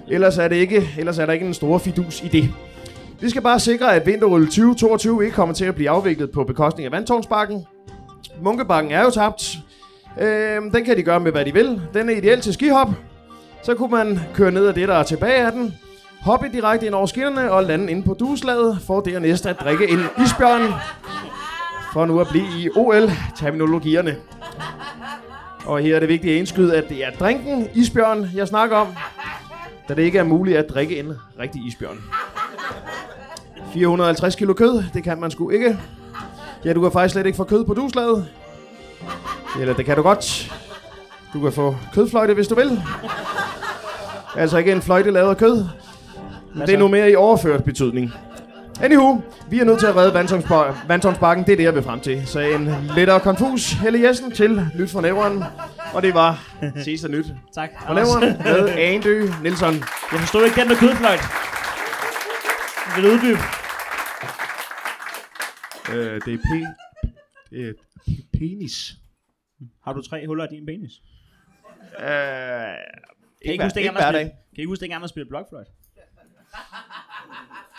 Ellers er, det ikke, ellers er der ikke en stor fidus i det. Vi skal bare sikre, at vinterrulle 2022 ikke kommer til at blive afviklet på bekostning af Vandtårnsparken. Munkebakken er jo tabt. Øhm, den kan de gøre med, hvad de vil. Den er ideel til skihop. Så kunne man køre ned af det, der er tilbage af den. Hoppe direkte ind over skinnerne og lande ind på dueslaget, for dernæst at drikke en isbjørn. For nu at blive i OL-terminologierne. Og her er det vigtigt at indskyde, at det er drinken isbjørn, jeg snakker om. Da det ikke er muligt at drikke en rigtig isbjørn. 450 kilo kød, det kan man sgu ikke. Ja, du kan faktisk slet ikke få kød på duslaget. Eller det kan du godt. Du kan få kødfløjte, hvis du vil. Altså ikke en fløjte lavet af kød. Men det er nu mere i overført betydning. Anywho, vi er nødt til at redde Vandtårnsbakken. Det er det, jeg vil frem til. Så en lettere konfus Helle Jessen til Nyt fra Nævren. Og det var sidste nyt Tak. fra Nævren med Andø Nielsen. Jeg forstod ikke den med kødfløjt. Vil uddybe? Øh, det er P... Det er penis. Har du tre huller i din penis? Øh, Kan I ikke huske, dengang, man spillede, kan I ikke huske, dengang man spillede blokfløjt?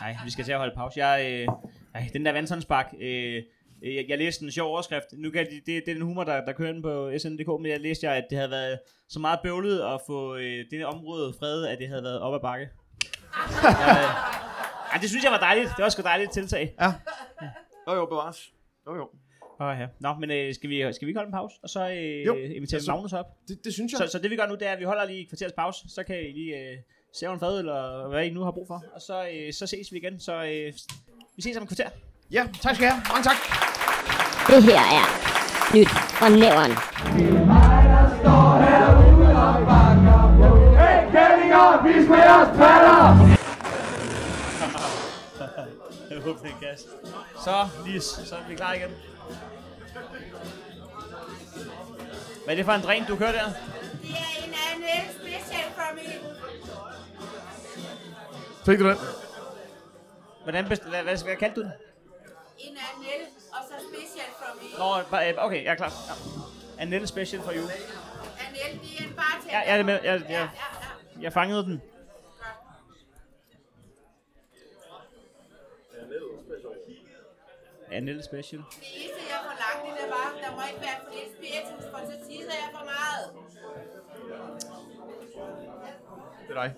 Nej, vi skal til at holde pause. Jeg, øh, ej, den der vandsonsbak, øh, jeg, jeg læste en sjov overskrift. Nu kan de, det, det er den humor, der, der kører den på SN.dk, men jeg læste, jeg, at det havde været så meget bøvlet at få øh, det område fredet, at det havde været op ad bakke. øh, ej, det synes jeg var dejligt. Det var sgu dejligt tiltag. Jo, jo, bevares. Jo, jo. Oh, ja. Nå, men øh, skal, vi, skal vi ikke holde en pause? Og så øh, Jo, invitere altså- Magnus op? Det, det synes jeg. Så, så det vi gør nu, det er, at vi holder lige et kvarters pause, så kan I lige øh, se en fad, eller hvad I nu har brug for. Og så, øh, så ses vi igen. Så øh, vi ses om et kvarter. Ja, tak skal jeg have. Mange tak. Det her er nyt fra nævren. Jeg håber, det er gas. Så, Lis, så er vi klar igen. Hvad er det for en drink, du kører der? Det er en anden special for mig. Fik du den? Hvordan best- hvad, hvad, hvad kaldte du den? En anden, og så special for mig. Nå, bare, øh, okay, jeg er klar. Ja. Anette Special for you. Anden, det er en bartender. Ja, jeg er med. Jeg, Ja, jeg, ja, ja. jeg fangede den. Anette Special. Det eneste, jeg forlangte, det var, der må ikke være for lidt spiritus, for så tisser jeg for meget. Det er dig.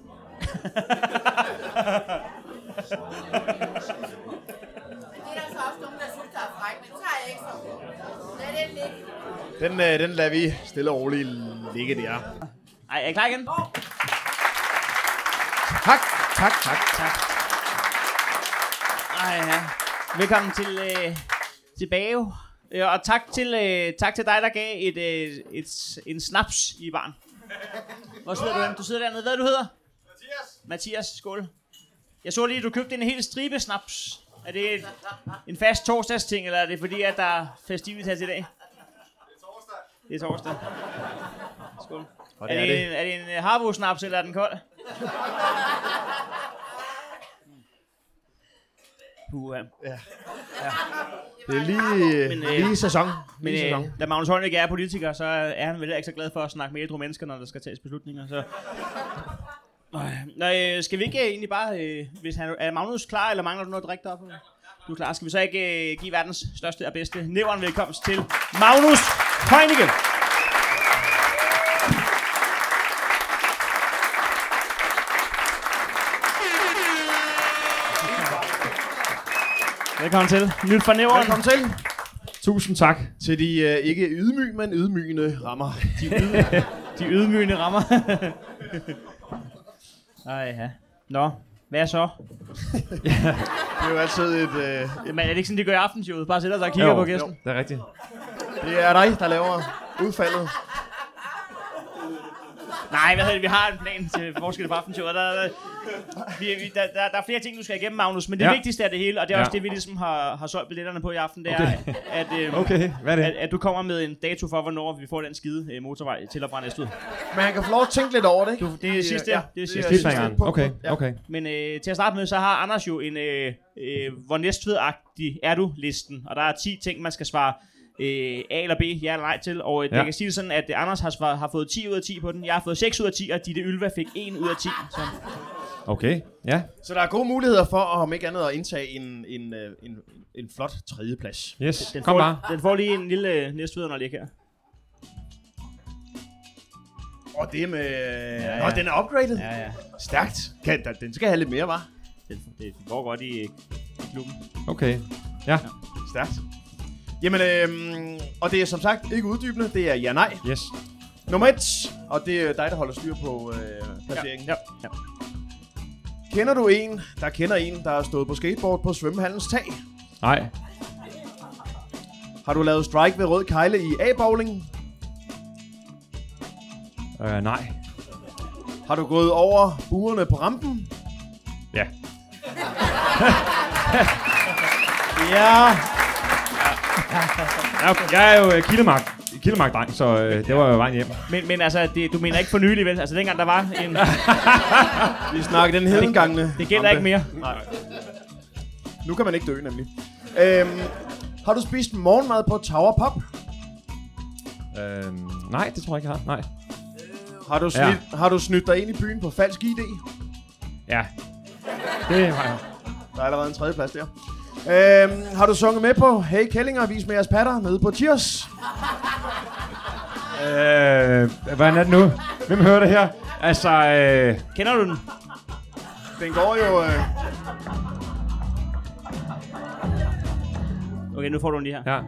Det er der så også nogen, der synes, der er fræk, men tager jeg ikke så. Lad ligge. Den, øh, den lader vi stille og roligt ligge der. Ej, er I klar igen? Tak, tak, tak. Tak. Ej, ja. Velkommen til øh, tilbage. Øh, og tak til, øh, tak til dig, der gav et, øh, et, en snaps i barn. Hvor sidder du hen? Du sidder dernede. Hvad er du hedder? Mathias. Mathias, skål. Jeg så lige, at du købte en hel stribe snaps. Er det et, en fast torsdagsting, eller er det fordi, at der er festivitas i dag? Det er torsdag. Det er torsdag. Skål. Og Er det er det, det. en, er det en Harbo snaps, eller er den kold? Puha. Det er lige, Men, øh, lige sæson. Men Lige sæson. øh, da Magnus Heunicke ikke er politiker, så er han vel ikke så glad for at snakke med ædru mennesker, når der skal tages beslutninger. Så. Nå, øh, skal vi ikke øh, egentlig bare, øh, hvis han, er Magnus klar, eller mangler du noget at drikke deroppe? Du er klar. Skal vi så ikke øh, give verdens største og bedste nævren velkomst til Magnus Heunicke? Velkommen til. Nyt fra nævren. Velkommen til. Tusind tak til de øh, ikke ydmyge, men ydmygende rammer. De ydmygende rammer. Ej, ja. Nå, hvad så? Det er jo altid et... Øh, Men er det ikke sådan, de gør i aftenshowet? Bare sætter sig og kigger på gæsten. det er rigtigt. Det er dig, der laver udfaldet. Nej, hvad hedder det? Vi har en plan til forskel på aftenshowet. Der, der, vi, vi, der, der, der er flere ting, du skal igennem, Magnus. Men det Ja. vigtigste af det hele, og det er Ja. også det, vi ligesom har, har solgt billetterne på i aften, det er, Okay. at, øh, Okay, hvad er det? at, at, du kommer med en dato for, hvornår vi får den skide øh, motorvej til og fra Næstved. Men han kan få lov at tænke lidt over det, ikke? Du, det er sidste, ja, det er det sidste. er Cliffhangeren. punkt. Okay, Ja. okay. Men øh, til at starte med, så har Anders jo en øh, øh, hvor næstved-agtig er du-listen. Og der er 10 ting, man skal svare øh, A eller B, ja eller nej til. Og øh, ja. Jeg kan sige det sådan, at Anders har, svaret, har fået 10 ud af 10 på den. Jeg har fået 6 ud af 10, og Ditte Ylva fik 1 ud af 10. Så Okay, ja. Så der er gode muligheder for, om ikke andet, at indtage en, en, øh, en, en flot tredjeplads. Yes, den, kom får, bare. den får lige en lille øh, næstved her. Og det med... Ja, ja. Nå, den er upgraded. Ja, ja. Stærkt. Kan, den- den skal have lidt mere, var. Den, det går godt i, i klubben. Okay. Ja, Stærkt. Jamen, øhm, og det er som sagt ikke uddybende, det er ja-nej. yes. Nummer et, og det er dig, der holder styr på øh, placeringen. Ja, ja. Kender du en, der kender en, der har stået på skateboard på svømmehallens tag? Nej. Har du lavet strike ved rød kejle i A-bowling? Øh, nej. Har du gået over buerne på rampen? Ja. Ja. Ja. Jeg er jo øh, kildemark. Kildemark-dreng, så øh, det var jo vejen hjem. Men, men altså, det, du mener ikke for nylig, vel? Altså, dengang der var en... Vi snakker den hedengangne. Det gælder rampe. ikke mere. Nu kan man ikke dø, nemlig. Øhm, har du spist morgenmad på Tower Pop? Øh, nej, det tror jeg ikke, jeg har. Nej. Har du, snit, ja. har du snydt dig ind i byen på falsk ID? Ja. Det har jeg. Der er allerede en tredje plads der. Øhm, har du sunget med på Hey Kællinger, vis med jeres patter nede på Tiers? Øh, hvordan er det nu? Hvem hører det her? Altså, øh, Kender du den? Den går jo... Øh, Okay, nu får du den lige her. ja.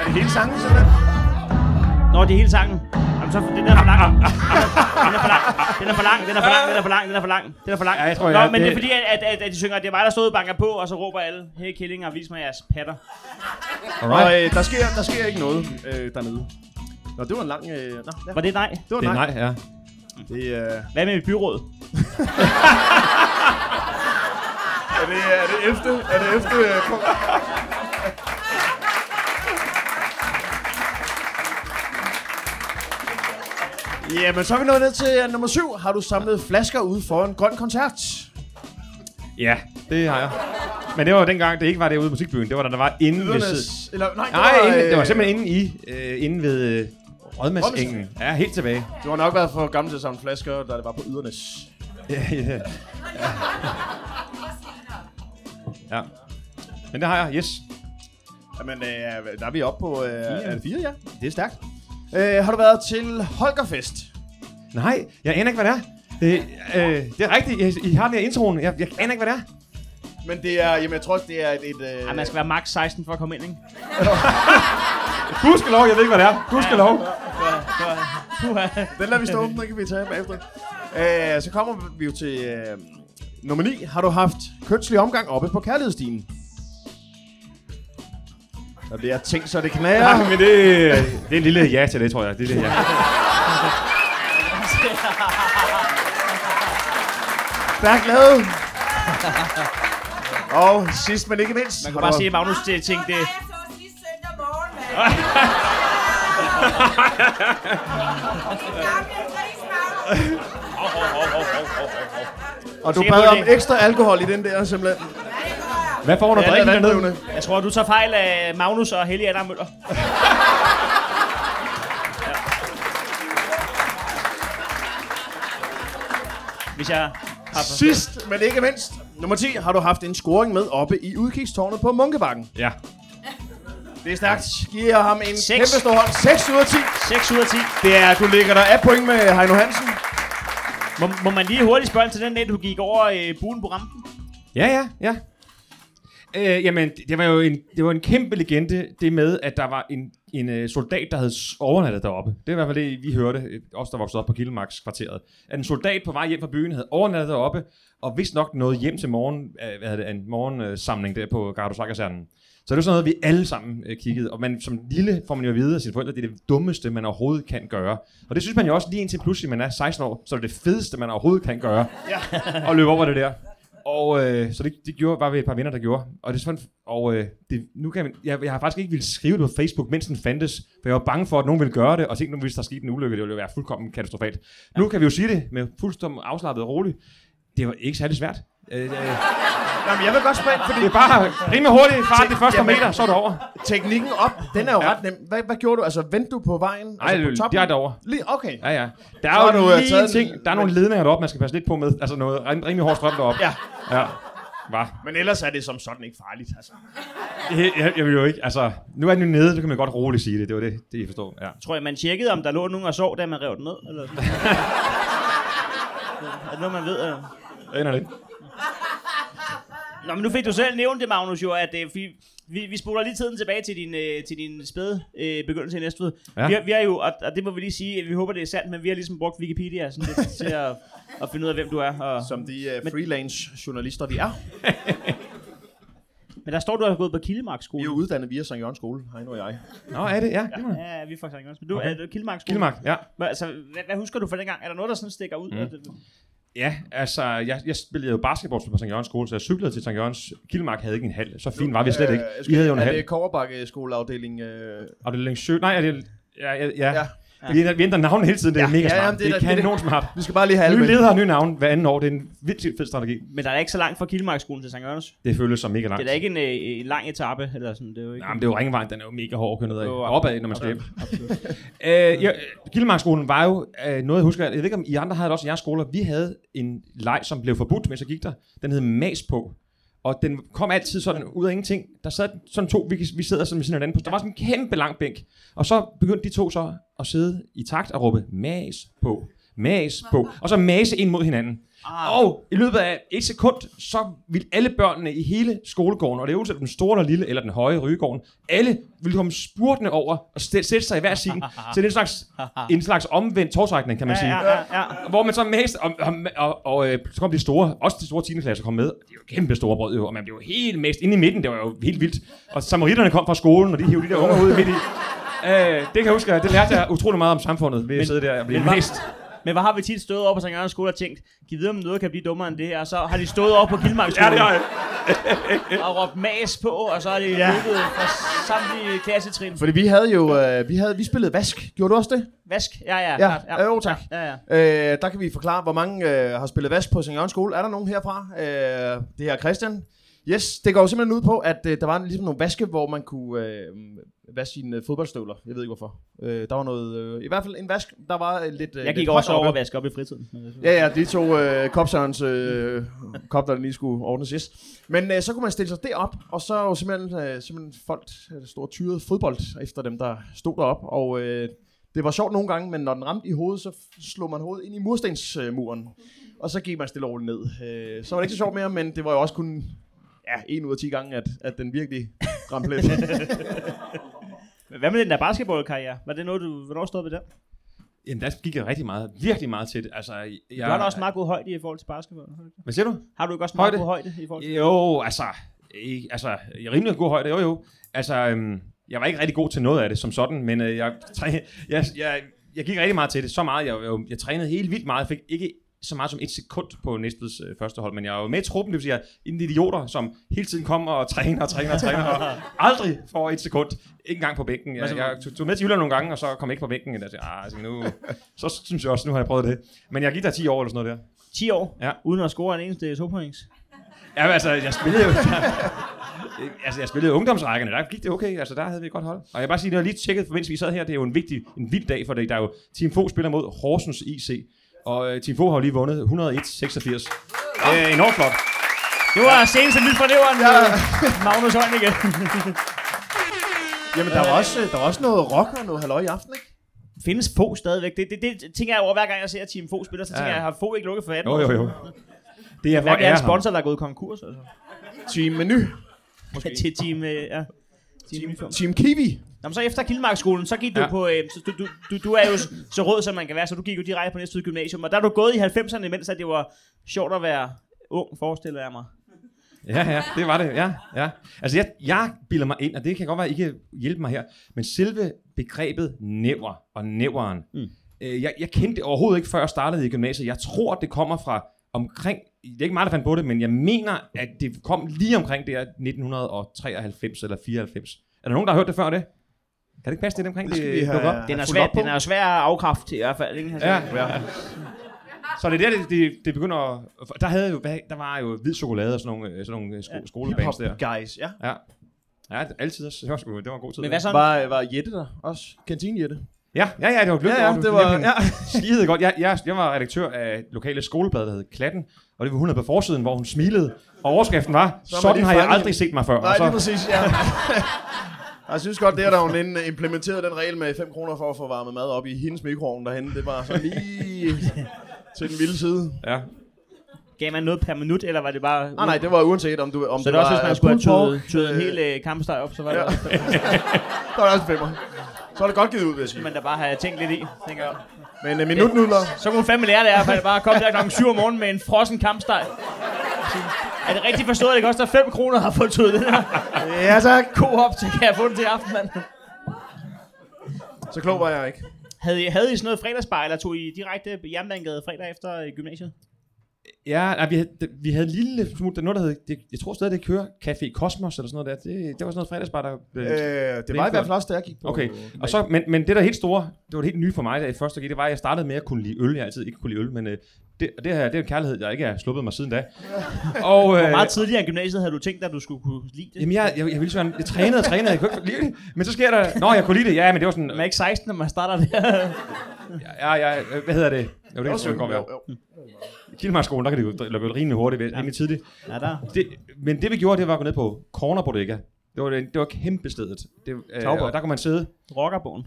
er det hele sangen, simpelthen? Nå, det er hele sangen. Så, den er for lang. Den er for lang. Den er for lang. Den er for lang. Den er for lang. Den er for lang. Den er for lang. Ja, jeg tror, Nå, jeg- men det, det- er fordi, at, at, at, de synger, at det er mig, der stod og banker på, og så råber alle, hey killinger, vis mig jeres patter. Alright. Og øh, der, sker, der sker ikke noget øh, dernede. Nå, det var en lang... Øh, nå, ja. Var det nej? Det var Det er nej. nej, ja. Det, øh, Hvad med mit byråd? er det, er det efter, er det efter øh, Jamen, så er vi nået ned til øh, nummer syv. Har du samlet flasker ude for en grøn koncert? Ja, det har jeg. Men det var jo dengang, det ikke var derude i musikbyen. Det var da der var inde ved. Ydernes, eller, nej, det Nej, var, inde, det var øh, simpelthen inde i, øh, inde ved øh, Rådmandsengen. Ja, helt tilbage. Du har nok været for gammel til at samle flasker, da det var på Ydernes. Ja, ja. ja. Men det har jeg, yes. Jamen, øh, der er vi oppe på... Øh, er det fire, ja? Det er stærkt. Øh, har du været til Holgerfest? Nej, jeg aner ikke, hvad det er. Det, øh, det er rigtigt, I, I har den her introen. Jeg, jeg aner ikke, hvad det er. Men det er, jamen jeg tror også, det er et... et øh, Ej, man skal være max 16 for at komme ind, ikke? Gudskelov, jeg ved ikke, hvad det er. Gudskelov. Den lader vi stå, den kan vi tage bagefter. Øh, så kommer vi jo til øh, nummer 9. Har du haft kønslig omgang oppe på kærlighedsstigen? Der bliver tænkt, så det knager. Ja, men det, det er en lille ja til det, tror jeg. Det er det, ja. Stærkt lavet. Og sidst, men ikke mindst. Man har kan bare sige, at Magnus til- tænkte, Nej, jeg så sidste søndag morgen, mand. Og du bad om det? ekstra alkohol i den der, simpelthen. Hvad får hun at Ja, drikke er dernede? jeg tror, du tager fejl af Magnus og Helge Adam Møller. Hvis jeg har Sidst, men ikke mindst. Nummer 10. Har du haft en scoring med oppe i udkigstårnet på Munkebakken? Ja. Det er stærkt. Giver ham en Seks. kæmpe stor hånd. 6 ud af 10. 6 ud af 10. Det er, du ligger der af point med Heino Hansen. Må, må man lige hurtigt spørge til den dag, du gik over øh, buen på rampen? Ja, ja, ja. Øh, jamen, det- var jo en, det var en kæmpe legende, det med, at der var en, en øh, soldat, der havde overnattet deroppe. Det er i hvert fald det, vi hørte, øh, os der voksede op på Kildemarks kvarteret. At en soldat på vej hjem fra byen havde overnattet deroppe, og vist nok noget hjem til morgen, øh, hvad det, en morgensamling der på Gardo Så det er sådan noget, vi alle sammen øh, kiggede. Og man, som lille får man jo at vide af sine forældre, det er det dummeste, man overhovedet kan gøre. Og det synes man jo også lige indtil pludselig, man er 16 år, så er det det fedeste, man overhovedet kan gøre. Ja. og løbe over det der. Og øh, så det, det gjorde, var vi et par venner, der gjorde. Og, det er sådan, og øh, det, nu kan man, jeg, jeg har faktisk ikke ville skrive det på Facebook, mens den fandtes, for jeg var bange for, at nogen ville gøre det, og tænkte, hvis der skete en ulykke, det ville jo være fuldkommen katastrofalt. Ja. Nu kan vi jo sige det med fuldstændig afslappet og roligt. Det var ikke særlig svært. Øh, øh, Nå, men jeg vil godt spørge, fordi det er bare rimelig hurtigt fart de første meter, så er det over. teknikken op, den er jo Ja. ret nem. Hvad, hvad gjorde du? Altså, vendte du på vejen? Nej, altså, på det toppen? er derovre. Lige, okay. Ja, ja. Der Så er du, jo øh, lige ting, der er nogle ledninger deroppe, man skal passe lidt på med. Altså noget rim- rimelig hård strøm deroppe. Ja. Ja. Hva? Men ellers er det som sådan ikke farligt. Altså. Jeg, jeg, jeg vil jo ikke, altså, nu er den jo nede, så kan man godt roligt sige det. Det var det, det jeg forstår. Ja. Tror jeg, man tjekkede, om der lå nogen og sov, da man rev den ned? Eller? er det noget, man ved? Eller? Jeg aner det ikke. Nå, men nu fik du selv nævnt det, Magnus, jo, at øh, vi, vi, vi spoler lige tiden tilbage til din, øh, til din spæde øh, begyndelse i Næstved. Ja. Ja. Vi, har, vi har jo, og, og det må vi lige sige, at vi håber, det er sandt, men vi har ligesom brugt Wikipedia sådan lidt til at, at finde ud af, hvem du er. Og, Som de uh, freelance journalister, vi er. men der står, du har gået på Kildemark Vi skole. er jo uddannet via St. Jørgens skole, Heino og jeg. Nå, er det? Ja, Ja, Glimrende. ja, vi er fra Sankt Jørgens. Men du Okay. er Kildemark skole. Gilmark, ja. Hvad, altså, hvad, hvad, husker du fra dengang? Er der noget, der sådan stikker ud? Mm. Ja, altså, jeg, jeg spillede jo basketball på St. Jørgens skole, så jeg cyklede til St. Jørgens. Kilmark havde ikke en hal. Så fint var vi slet ikke. Vi havde jo en er hal. det Koverbakke skoleafdeling? Øh... Det er længe sø... Nej, er det... Ja, ja, ja. Ja. Ja. Vi, ændrer, vi ændrer navn hele tiden, det er Ja, mega ja, smart. jamen, det det, kan det er nogen smart. Vi skal bare lige have alle Nye ledere har nye navn hver anden år. Det er en vildt fed strategi. Men der er ikke så langt fra Kildemarkskolen til Sankt Jørgens. Det føles som mega langt. Det er da ikke en, øh, en lang etape, eller sådan. Det er jo ikke... Nej, men det er jo ringvejen, den er jo mega hård at køre nedad. Jo, Opad, når man skal hjem. Absolut. Øh, ja, Gildemarkskolen var jo øh, noget, jeg husker. Jeg ved ikke, om I andre havde det også i jeres skoler. Vi havde en leg, som blev forbudt, mens jeg gik der. Den hed Mas på. Og den kom altid sådan ud af ingenting. Der sad sådan to, vi, vi sidder sådan ved siden af hinanden på. Der var sådan en kæmpe lang bænk. Og så begyndte de to så at sidde i takt og råbe, mas på, mas på. Og så mase ind mod hinanden. Ah. Og i løbet af et sekund, så vil alle børnene i hele skolegården, og det er uanset den store eller lille, eller den høje rygegården, alle vil komme spurtende over og sætte sig i hver sin, til en slags, en slags omvendt tårtrækning, kan man sige. Ja, ja, ja, ja. Hvor man så mest, og, og, og, og øh, så kom de store, også de store 10. klasser kom med, det er jo kæmpe store brød, jo, og man blev helt mest inde i midten, det var jo helt vildt. Og samaritterne kom fra skolen, og de hævde de der unger ud midt i. Øh, det kan jeg huske, det lærte jeg utrolig meget om samfundet ved at sidde der og blive men mest. Men hvad har vi tit stået over på Sankt Jørgens skole og tænkt, giv videre om noget kan blive dummere end det her, og så har de stået over på Kildemarkskolen Ja, det har jeg. og råbt mas på, og så er det ja. løbet fra samtlige klassetrin. Fordi vi havde jo, øh, vi, havde, vi spillede vask. Gjorde du også det? Vask, ja, ja, Ja, klart, ja. Jo, tak. Ja, ja. Øh, der kan vi forklare, hvor mange øh, har spillet vask på St. Jørgens skole. Er der nogen herfra? Øh, det her er Christian. Yes, det går jo simpelthen ud på, at øh, der var ligesom nogle vaske, hvor man kunne øh, vaske sine øh, fodboldstøvler. Jeg ved ikke hvorfor. Øh, der var noget, øh, i hvert fald en vask, der var øh, lidt øh, Jeg lidt gik højt også over at vaske op i fritiden. Ja, ja, de to øh, kopsørens øh, kop, der lige skulle ordnes yes. Men øh, så kunne man stille sig derop, og så var simpelthen, øh, simpelthen folk, øh, stod og tyrede fodbold efter dem, der stod derop. Og øh, det var sjovt nogle gange, men når den ramte i hovedet, så slog man hovedet ind i murstensmuren. Og så gik man stille og roligt ned. Øh, så var det ikke så sjovt mere, men det var jo også kun ja, en ud af 10 gange, at, at den virkelig ramte lidt. Hvad med den der basketballkarriere? Var det noget, du, hvornår stod ved der? Jamen, der gik jeg rigtig meget, virkelig meget til det. Altså, jeg, Du har da også meget god højde i forhold til basketball. Hvad siger du? Har du ikke også meget Højde? god højde i forhold til Jo, altså, ikke, altså, jeg er rimelig god højde, jo jo. Altså, øhm, jeg var ikke rigtig god til noget af det som sådan, men øh, jeg, træ, jeg, jeg, jeg gik rigtig meget til det. Så meget, jeg, jeg, jeg trænede helt vildt meget. Jeg fik ikke så meget som et sekund på Næstveds øh, første hold, men jeg var jo med i truppen, det vil sige, er en idioter, som hele tiden kommer og træner og træner og træner, og aldrig får et sekund, ikke engang på bænken. Jeg, jeg tog, med til Jylland nogle gange, og så kom jeg ikke på bænken, og jeg tænkte, ah, altså, nu, så synes jeg også, nu har jeg prøvet det. Men jeg gik der 10 år eller sådan noget der. 10 år, Ja. uden at score en eneste to points. Ja, men altså, jeg spillede jo... altså, jeg spillede ungdomsrækkerne, der gik det okay, altså der havde vi et godt hold. Og jeg vil bare sige, det har lige tjekket, mens vi sad her, det er jo en vigtig, en vild dag, for det. der er jo Team Fo spiller mod Horsens IC, og øh, Team Fo har lige vundet 101-86. Det er enormt flot. Det var seneste nyt fra leveren. Ja. Magnus Heunicke. Jamen, der var, også, der var også noget rock og noget halløj i aften, ikke? Findes Fo stadigvæk? Det, det, det, tænker jeg over, hver gang jeg ser Team Fo spiller, så tænker Ja. jeg, har Fo ikke lukket for 18 Jo, jo, jo. Det er, hvor er er en sponsor, der er gået konkurs? Altså? Team Menu. Måske. Til Team... Øh, ja. Team, team. Team Kiwi. Nå, men så efter Kildmarkskolen, så gik du Ja. på... Øh, så du, du, du, du, er jo så rød, som man kan være, så du gik jo direkte på næste gymnasium. Og der er du gået i 90'erne, mens at det var sjovt at være ung, forestiller jeg mig. Ja, ja, det var det, ja. ja. Altså, jeg, jeg bilder mig ind, og det kan godt være, at I kan hjælpe mig her, men selve begrebet næver og næveren, mm. øh, jeg, jeg kendte det overhovedet ikke, før jeg startede i gymnasiet. Jeg tror, det kommer fra omkring, det er ikke mig, der fandt på det, men jeg mener, at det kom lige omkring det her 1993 eller 94. Er der nogen, der har hørt det før det? Kan det ikke passe det er omkring Det skal det? vi have- op? Den er, svær, op den er svær at afkræfte i hvert fald, ikke? Altså, Ja, ja. Så det er der, det, det, det begynder at... Der, havde jo, der var jo hvid chokolade og sådan nogle, øh, sådan nogle sko, skolebands der. guys, ja. Ja. Ja, altid også. Det var, det var en god tid. Men hvad så? Var, var Jette der også? Kantine Jette? Ja, ja, ja, det var gløgg. Ja, ja, det var- ja. Skide godt. Jeg, jeg, jeg var redaktør af lokale skoleblad, der hed Klatten, og det var hun havde på forsiden, hvor hun smilede, og overskriften var, Så sådan har jeg aldrig set mig før. Nej, og lige så, præcis, ja. Jeg synes godt, det er der hun inden implementeret den regel med 5 kroner for at få varmet mad op i hendes mikroovn derhen. Det var så lige til den vilde side. ja. Gav man noget per minut, eller var det bare... Nej, nej, det var uanset om du om Så det er også, hvis man skulle have tøet en øh, hel øh, kampsteg op, så var det Ja. også, Der var også femmer. Så er det godt givet ud, vil jeg sige. man da bare have tænkt lidt i, tænker jeg. Men uh, minutnudler, Så kunne hun fandme lære det i hvert fald bare komme der klokken 7 om morgenen med en frossen kampsteg. Er det rigtigt forstået, at det koster 5 kroner at have fået tøet den her ja tak. Coop til, kan jeg få den til aften, mand? Så klog var jeg ikke. Havde I, havde I sådan noget fredagsbar, eller tog I direkte Jernbanegade fredag efter øh, gymnasiet? Ja, nej, vi, havde, vi havde en lille smule, der er noget, der hed, det, jeg tror stadig, det kører Café Cosmos eller sådan noget der. Det, det var sådan noget fredagsbar, der blev... Øh, det var i hvert fald også, da jeg gik på. Okay, og så, men, men det der helt store, det var det helt nye for mig, da jeg først gik, det var, at jeg startede med at kunne lide øl. Jeg har altid ikke kunne lide øl, men øh, det, og det, her, det er en kærlighed, jeg ikke har sluppet mig siden da. Og, øh, Hvor meget tidligere i gymnasiet havde du tænkt, at du skulle kunne lide det? Jamen, jeg, jeg, jeg ville så gerne, jeg trænede og trænede, jeg kunne ikke lide det. Men så sker der, nå, jeg kunne lide det, ja, men det var sådan, Man er ikke 16, når man starter der. ja, ja, hvad hedder det? Jo, det kan det godt være. Kilmarskolen, der kan det jo lukke rimelig hurtigt, rimelig tidligt. Ja, der. Det, men det vi gjorde, det var at gå ned på Corner Bodega. Det var, det, det var kæmpe stedet. Det, øh, der kunne man sidde. Rockerbogen.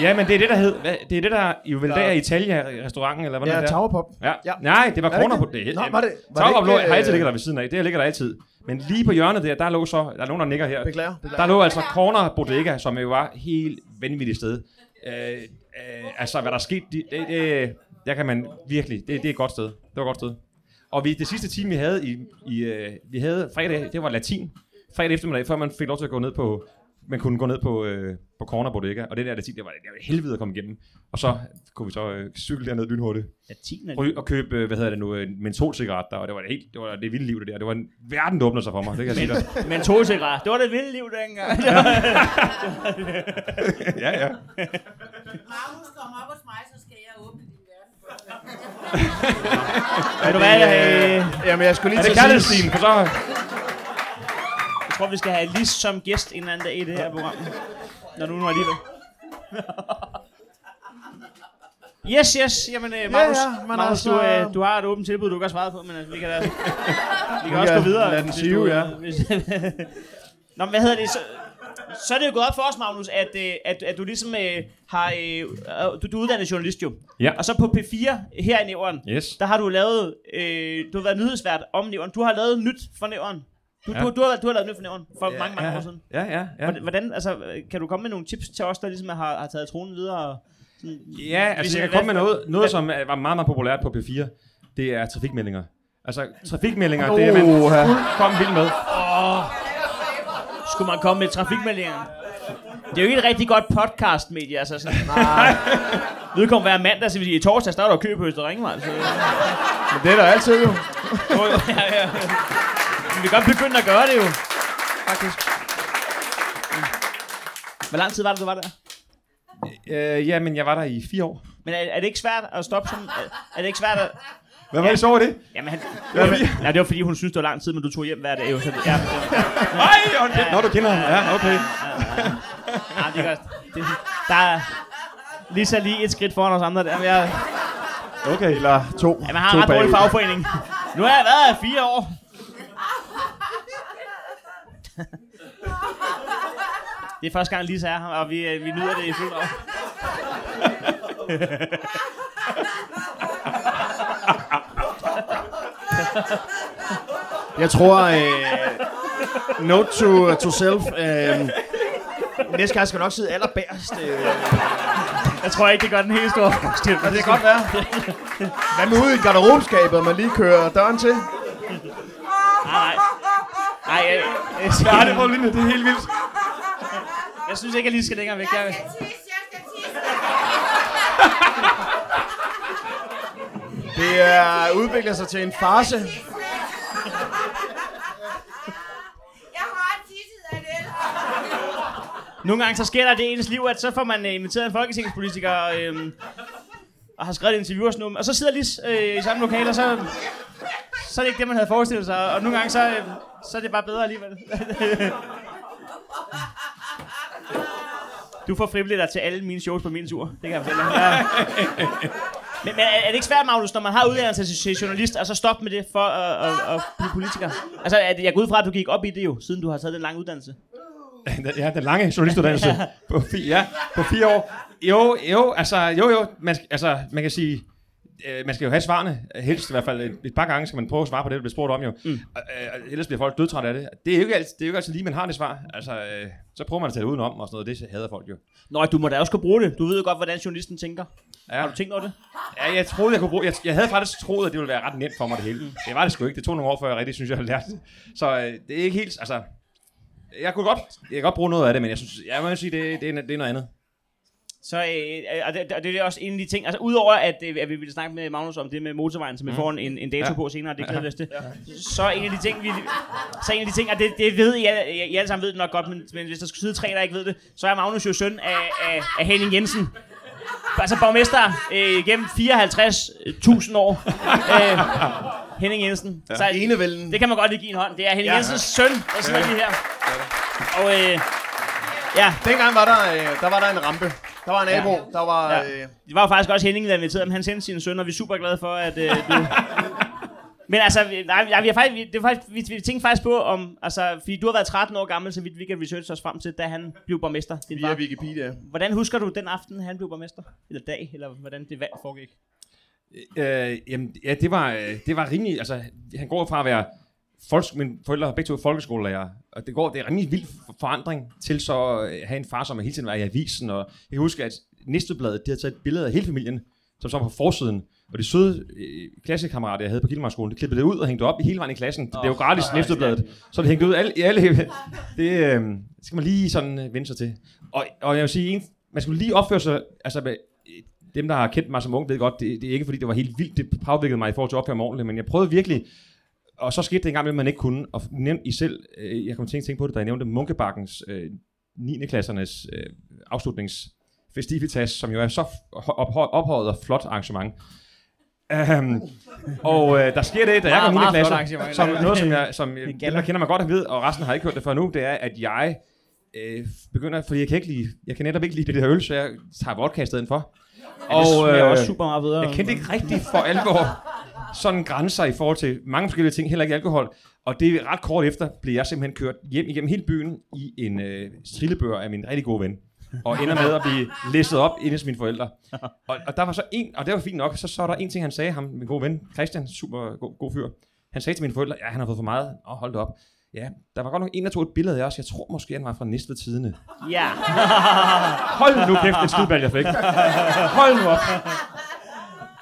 Ja, men det er det, der hed, hvad, det er det, der i vel der Italia-restauranten, eller hvordan Ja, er det? der? Towerpop. Ja. Ja. Nej, det var Er Corner på det. Nå, var det- Towerpop lå, har altid ligget der ved siden af. Det ligger der altid. Men lige på hjørnet der, der lå så, der er nogen, der nikker her. Beklager. beklager. Der lå altså Corner Bodega, som jo var helt vanvittigt sted. Øh, øh, altså, hvad der skete, det, det, det, der kan man virkelig, det, det er et godt sted. Det var et godt sted. Og vi, det sidste time, vi havde i, i øh, vi havde fredag, det var latin. Fredag eftermiddag, før man fik lov til at gå ned på, man kunne gå ned på, øh, på Corner Bodega. Og det der latin, det var, det var helvede at komme igennem. Og så kunne vi så øh, cykle derned lynhurtigt. Latin er Ryge og købe, øh, hvad hedder det nu, en mentolcigaret der, og det var det helt, det var det vilde liv det der. Det var en verden, der åbnede sig for mig, det kan jeg sige dig. Men to cigaret. Det var det vilde liv dengang. ja, ja. Magnus, kom op hos mig, så skal jeg åbne din verden. Ved du hvad, øh, Jamen, jeg skulle lige Er det til at sige... kærlighedsstilen? For så... jeg tror, vi skal have Lis som gæst en eller anden dag i det her program. Når du nu alligevel. Yes, yes. Jamen, øh, Magnus, ja, men Magnus altså- du, øh, du har et åbent tilbud, du ikke har svaret på, men altså, vi kan, da, vi kan også kan gå videre. lade den sive, du, ja. øh, Hvis, Nå, men hvad hedder det? Så, så er det jo gået op for os, Magnus, at, øh, at, at du ligesom øh, har... Øh, øh, du, du er uddannet journalist jo. Ja. Og så på P4 her i Nævren, Yes. der har du lavet... Øh, du har været nyhedsvært om Nævren. Du har lavet nyt for Nævren. Du, Ja. du, du, har, du har lavet nyt for ja, mange, mange ja, år siden. Ja, ja, ja. Hvordan- altså, kan du komme med nogle tips til os, der ligesom har, har taget tronen videre? Og sådan, Ja, altså Hvis jeg kan komme med noget, noget som var meget, meget populært på P4. Det er trafikmeldinger. Altså, trafikmeldinger, det er man fuldkommen vild med. skulle man komme med trafikmeldinger? Det er jo ikke et rigtig godt podcast-medie, altså sådan. Nej. Vedkommende hver mandag, så sige, i torsdag starter der kø på Øster Ringvej. Så, Men det er der altid jo, ja, ja. Men vi kan godt begynde at gøre det jo. Faktisk. Hvor lang tid var det, du var der? Øh, ja, men jeg var der i fire år. Men er, er det ikke svært at stoppe sådan? Er, er det ikke svært at... Hvad var det så over det? Jamen, han, det, var, nej, det var fordi, hun synes, det var lang tid, men du tog hjem hver dag. Jo, så det, ja, det, Nej, Nå, du kender ham. Ja, okay. ja, det er godt. Det, der er lige så lige et skridt foran os andre der. Men jeg, Okay. Eller to. Ja, man har to en ret dårlig fagforening. Nu har jeg været her i fire år. Det er første gang, Lisa er her, og vi, øh, vi nyder det i fuld år. Jeg tror, øh, note to, to self, øh, næste gang skal jeg nok sidde allerbærst. Øh, Jeg tror ikke, det gør den helt store forskel. og det kan godt være. Hvad med ude i garderobeskabet, man lige kører døren til? Nej. Nej, har aldrig prøvet lignende, det er helt vildt. jeg synes ikke, jeg lige skal længere væk. Jeg, skal tisse, jeg skal tisse. Det er udvikler sig til en farse. Jeg har tisset af det. nogle gange så sker der det i ens liv, at så får man øh, inviteret en folketingspolitiker øh, og har skrevet et interview og sådan noget, og så sidder lige øh, i samme lokale, og så, så er det ikke det, man havde forestillet sig, og nogle gange så, øh, så er det bare bedre alligevel. Du får frivilligt til alle mine shows på min tur. Det kan jeg fortælle dig. Ja. Men, men er det ikke svært, Magnus, når man har uddannelse til journalist, og så stoppe med det for at, at, at blive politiker? Altså, er det, jeg går ud fra, at du gik op i det jo, siden du har taget den lange uddannelse. Ja, den lange journalistuddannelse på, fi, ja, på fire år. Jo, jo, altså, jo, jo, man, altså, man kan sige, øh, man skal jo have svarene, helst i hvert fald et, et par gange skal man prøve at svare på det, der bliver spurgt om jo. Mm. Øh, ellers bliver folk dødtrætte af det. Det er jo ikke altid, det er jo ikke altid lige, man har det svar. Altså, øh, så prøver man at tage det udenom og sådan noget, det hader folk jo. Nå, du må da også kunne bruge det. Du ved jo godt, hvordan journalisten tænker. Ja. Har du tænkt over det? Ja, jeg troede, jeg kunne bruge... Jeg, jeg havde faktisk troet, at det ville være ret nemt for mig det hele. Det var det sgu ikke. Det tog nogle år, før jeg rigtig synes, jeg havde lært det. Så øh, det er ikke helt... Altså, jeg kunne godt, jeg kan godt bruge noget af det, men jeg synes, jeg må sige, det, det, er, det er noget andet. Så øh, og det, og det er også en af de ting, altså udover at, øh, at vi ville snakke med Magnus om det med motorvejen, som vi får en, en dato Mm. Ja. på senere, det glæder vi os til. Så en af de ting, vi, så en af de ting, og det, det ved I, I, I alle sammen ved det nok godt, men, men hvis der skulle sidde tre, der ikke ved det, så er Magnus jo søn af, af, af Henning Jensen. Altså borgmester øh, gennem 54.000 år. Øh, Henning Jensen. Ja. Så Enevælden. det kan man godt lige give en hånd. Det er Henning Ja. ja. Jensens søn, der sidder lige her. Og øh, ja, Dengang var der, øh, der var der en rampe. Der var en nabo, der var... Ja. Øh, Det var jo faktisk også Henning, der inviterede ham. Han sendte sine sønner, og vi er super glade for, at øh, du... Men altså, nej, vi har faktisk, vi, det var faktisk, vi, vi tænkte faktisk på om, altså, fordi du har været 13 år gammel, så vidt vi kan researche os frem til, da han blev borgmester, din via far. Wikipedia. Hvordan husker du den aften, han blev borgmester? Eller dag, eller hvordan det valg foregik? Øh, jamen, ja, det var, øh, det var rimelig, altså, han går fra at være, folks, mine forældre har begge to folkeskolelærer, og det går, det er en rimelig vild for- forandring til så at have en far, som hele tiden var i avisen, og jeg kan huske, at Næstebladet, de havde taget et billede af hele familien, som så var på forsiden, og de søde øh, klassekammerater, jeg havde på Gilmarskolen, de klippede det ud og hængte det op i hele vejen i klassen. Det er jo gratis oh, Næstebladet, så det hængte ud alle, i alle, det øh, det skal man lige sådan øh, vende sig til. Og, og jeg vil sige, en, man skulle lige opføre sig, altså med, dem, der har kendt mig som ung, ved godt, det, det er ikke fordi, det var helt vildt, det påvirkede mig i forhold til at opføre mig ordentligt, men jeg prøvede virkelig, og så skete det en gang, at man ikke kunne, og nævnt I selv, øh, jeg kom til at tænke på det, da jeg nævnte Munkebakkens øh, 9. klassernes øh, afslutningsfestivitas, som jo er så f- op, ophøjet og flot arrangement. Um, og øh, der sker det, da jeg kom 9. meget flot klasse, arrangement. som noget, som, jeg, som gælder. dem, der kender mig godt ved, og resten har ikke hørt det før nu, det er, at jeg øh, begynder, fordi jeg kan, ikke lide, jeg kan netop ikke lide det der øl, så jeg tager vodka i stedet for. Og, det er også super meget bedre. Jeg kendte ikke rigtig for alvor sådan grænser i forhold til mange forskellige ting, heller ikke alkohol. Og det er ret kort efter, blev jeg simpelthen kørt hjem igennem hele byen i en øh, strillebør af min rigtig gode ven. Og ender med at blive læsset op inde hos mine forældre. Og, og der var så en, og det var fint nok, så, så var der en ting, han sagde, ham, min gode ven, Christian, super god, god fyr. Han sagde til mine forældre, ja, han har fået for meget, og hold det op. Ja, der var godt nok en, der tog et billede af os. Jeg tror måske, han var fra Næstved Tidene. Ja. Hold nu kæft, en skideball, jeg fik. Hold nu op.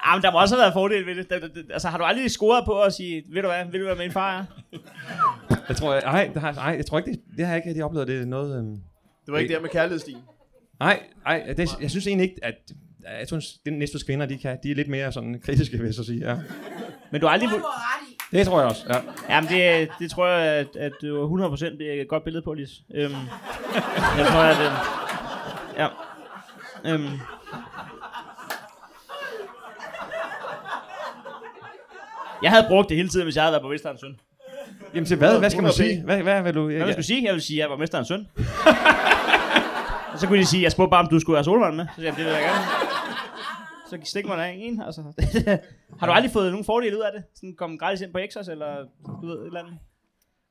Ah, men der må også have været fordel ved det. Der, der, der, altså, har du aldrig scoret på at sige, ved du hvad, ved du hvad min far er? Jeg tror, jeg, nej, det har, nej, jeg tror ikke, det, det har jeg ikke rigtig oplevet. Det er noget... Øhm, Det var ikke der med kærlighedsstigen. Nej, nej det, jeg synes egentlig ikke, at jeg synes, den næste kvinder, de, kan, de er lidt mere sådan kritiske, vil jeg så sige. Ja. Men du har aldrig... Det. Det tror jeg også, ja. Jamen, det, det tror jeg, at, at du er 100% det er et godt billede på, Lis. Øhm, jeg tror, at... Øhm, ja. Øhm, jeg havde brugt det hele tiden, hvis jeg havde været borgmesterens søn. Jamen til hvad? Hvad skal man 100 sige? Hvad, hvad vil du... Hvad vil du sige? Jeg vil sige, at jeg var borgmesterens søn. Og så kunne de sige, jeg spurgte bare, om du skulle have solvand med. Så siger jeg, det vil jeg gerne. Så stik mig der en, altså. Har du aldrig fået nogen fordele ud af det? Sådan komme gratis ind på Exos, eller du ved, et eller andet?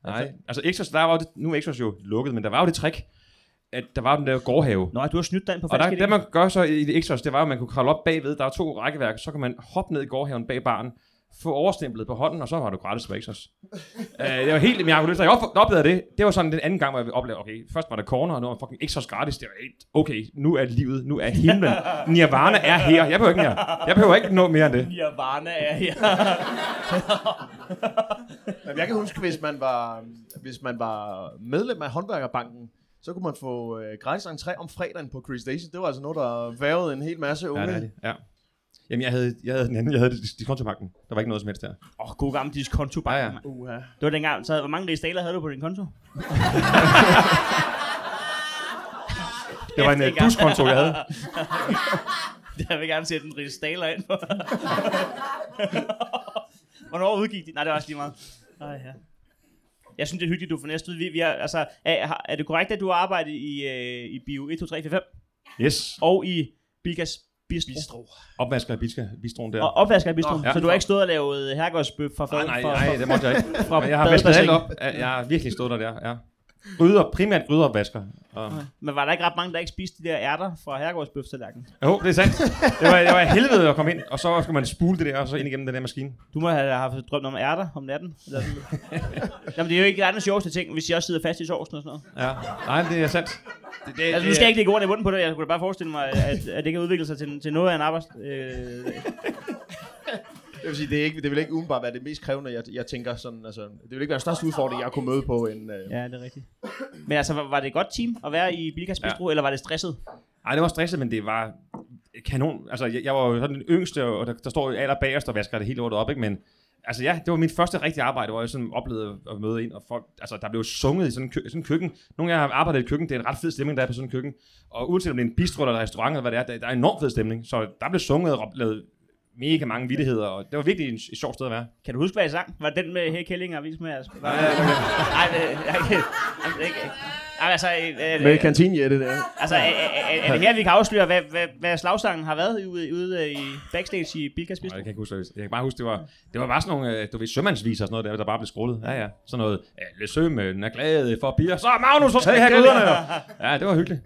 Nej, altså Exos, der var jo det, nu er Exos jo lukket, men der var jo det trick, at der var den der gårdhave. Nå, du har snydt dig ind på Og der, det man gør så i det Exos, det var, at man kunne kravle op bagved. Der er to rækkeværk, så kan man hoppe ned i gårdhaven bag baren, få overstemplet på hånden, og så var du gratis på Exos. uh, det var helt i min lyst. Jeg op- oplevede det. Det var sådan den anden gang, hvor jeg oplevede, okay, først var der corner, og nu var fucking Exos gratis. Det var helt, okay, nu er livet, nu er himlen. Nirvana er her. Jeg behøver ikke mere. Jeg behøver ikke noget mere end det. Nirvana er her. Men jeg kan huske, hvis man var, hvis man var medlem af håndværkerbanken, så kunne man få øh, gratis entré om fredagen på Chris Station. Det var altså noget, der værvede en hel masse unge. Ja, det er det. Ja. Jamen, jeg havde, jeg havde den anden. Jeg havde dis- diskontopakken. Der var ikke noget som helst der. Åh, oh, god gammel diskonto bare. Ja, ja. Uha. Det var dengang, så hvor mange rigsdaler havde du på din konto? Det var en uh, buskonto, jeg havde. Jeg vil gerne sætte en rigsdaler ind på. Hvornår udgik de? Nej, det var også lige meget. Ej, ja. Jeg synes, det er hyggeligt, du får næste ud. Vi, vi er, altså, er, har- er, det korrekt, at du har arbejdet i, øh, i Bio 1, 2, 3, 4, 5? Yes. Og i Bilkas Bistro? Bistro. Opvasker i biska, bistroen der. Og opvasker i Bistro? Nå, ja. Så du har ikke stået og lavet herregårdsbøf fra fad? Nej, nej, fra, nej, det måtte jeg ikke. fra jeg har vasket alt op. Jeg jeg har virkelig stået der der, ja. Gryder, primært grydeopvasker. Og... Men var der ikke ret mange, der ikke spiste de der ærter fra herregårdsbøf tallerkenen? Jo, det er sandt. Det var, det var helvede at komme ind, og så skulle man spule det der, og så ind igennem den der maskine. Du må have haft drømt om ærter om natten. Eller. Jamen, det er jo ikke den sjoveste ting, hvis jeg også sidder fast i sovsen og sådan noget. Ja, nej, det er sandt. Det, det, Altså, nu skal jeg ikke lægge ordene i munden på det. Jeg kunne da bare forestille mig, at, at det kan udvikle sig til, til noget af en arbejds... Øh, Jeg vil sige, det, er ikke, det vil ikke umiddelbart være det mest krævende, jeg, jeg tænker sådan, altså, det vil ikke være den største udfordring, jeg kunne møde på en... Øh, ja, det er rigtigt. Men altså, var, var det et godt team at være i Bilkas Bistro, ja. eller var det stresset? Ej, det var stresset, men det var kanon. Altså, jeg, jeg var jo sådan den yngste, og der, der står jo aller bagerst og vasker det hele lortet op, ikke? Men altså ja, det var mit første rigtige arbejde, hvor jeg sådan oplevede at møde ind, og folk, altså der blev sunget i sådan en kø- sådan en køkken. Nogle af jer har arbejdet i et køkken, det er en ret fed stemning, der er på sådan en køkken. Og uanset om det er en bistro eller en restaurant, eller hvad det er, der, der er en enormt fed stemning. Så der blev sunget og lavet mega mange vittigheder, og det var virkelig en, et sjovt sted at være. Kan du huske, hvad I sang? Var det den med Hey Kælling og Vis med? Var, nej, det jeg, jeg, jeg, ikke. Ej, altså, øh, Med øh, kantinjette der. altså er, er, er, er, det her, vi kan afsløre, hvad, hvad, hvad slagsangen har været ude, ude i backstage i Bilkas Bistro? jeg kan ikke huske, det- jeg kan bare huske, det var, det var bare sådan nogle, øh, du ved, sømandsviser og sådan noget der, der bare blev skrullet. Ja, ja. Sådan noget, ja, sømænd er glade for bier. Så Magnus, så skal have guderne. Ja, det var hyggeligt.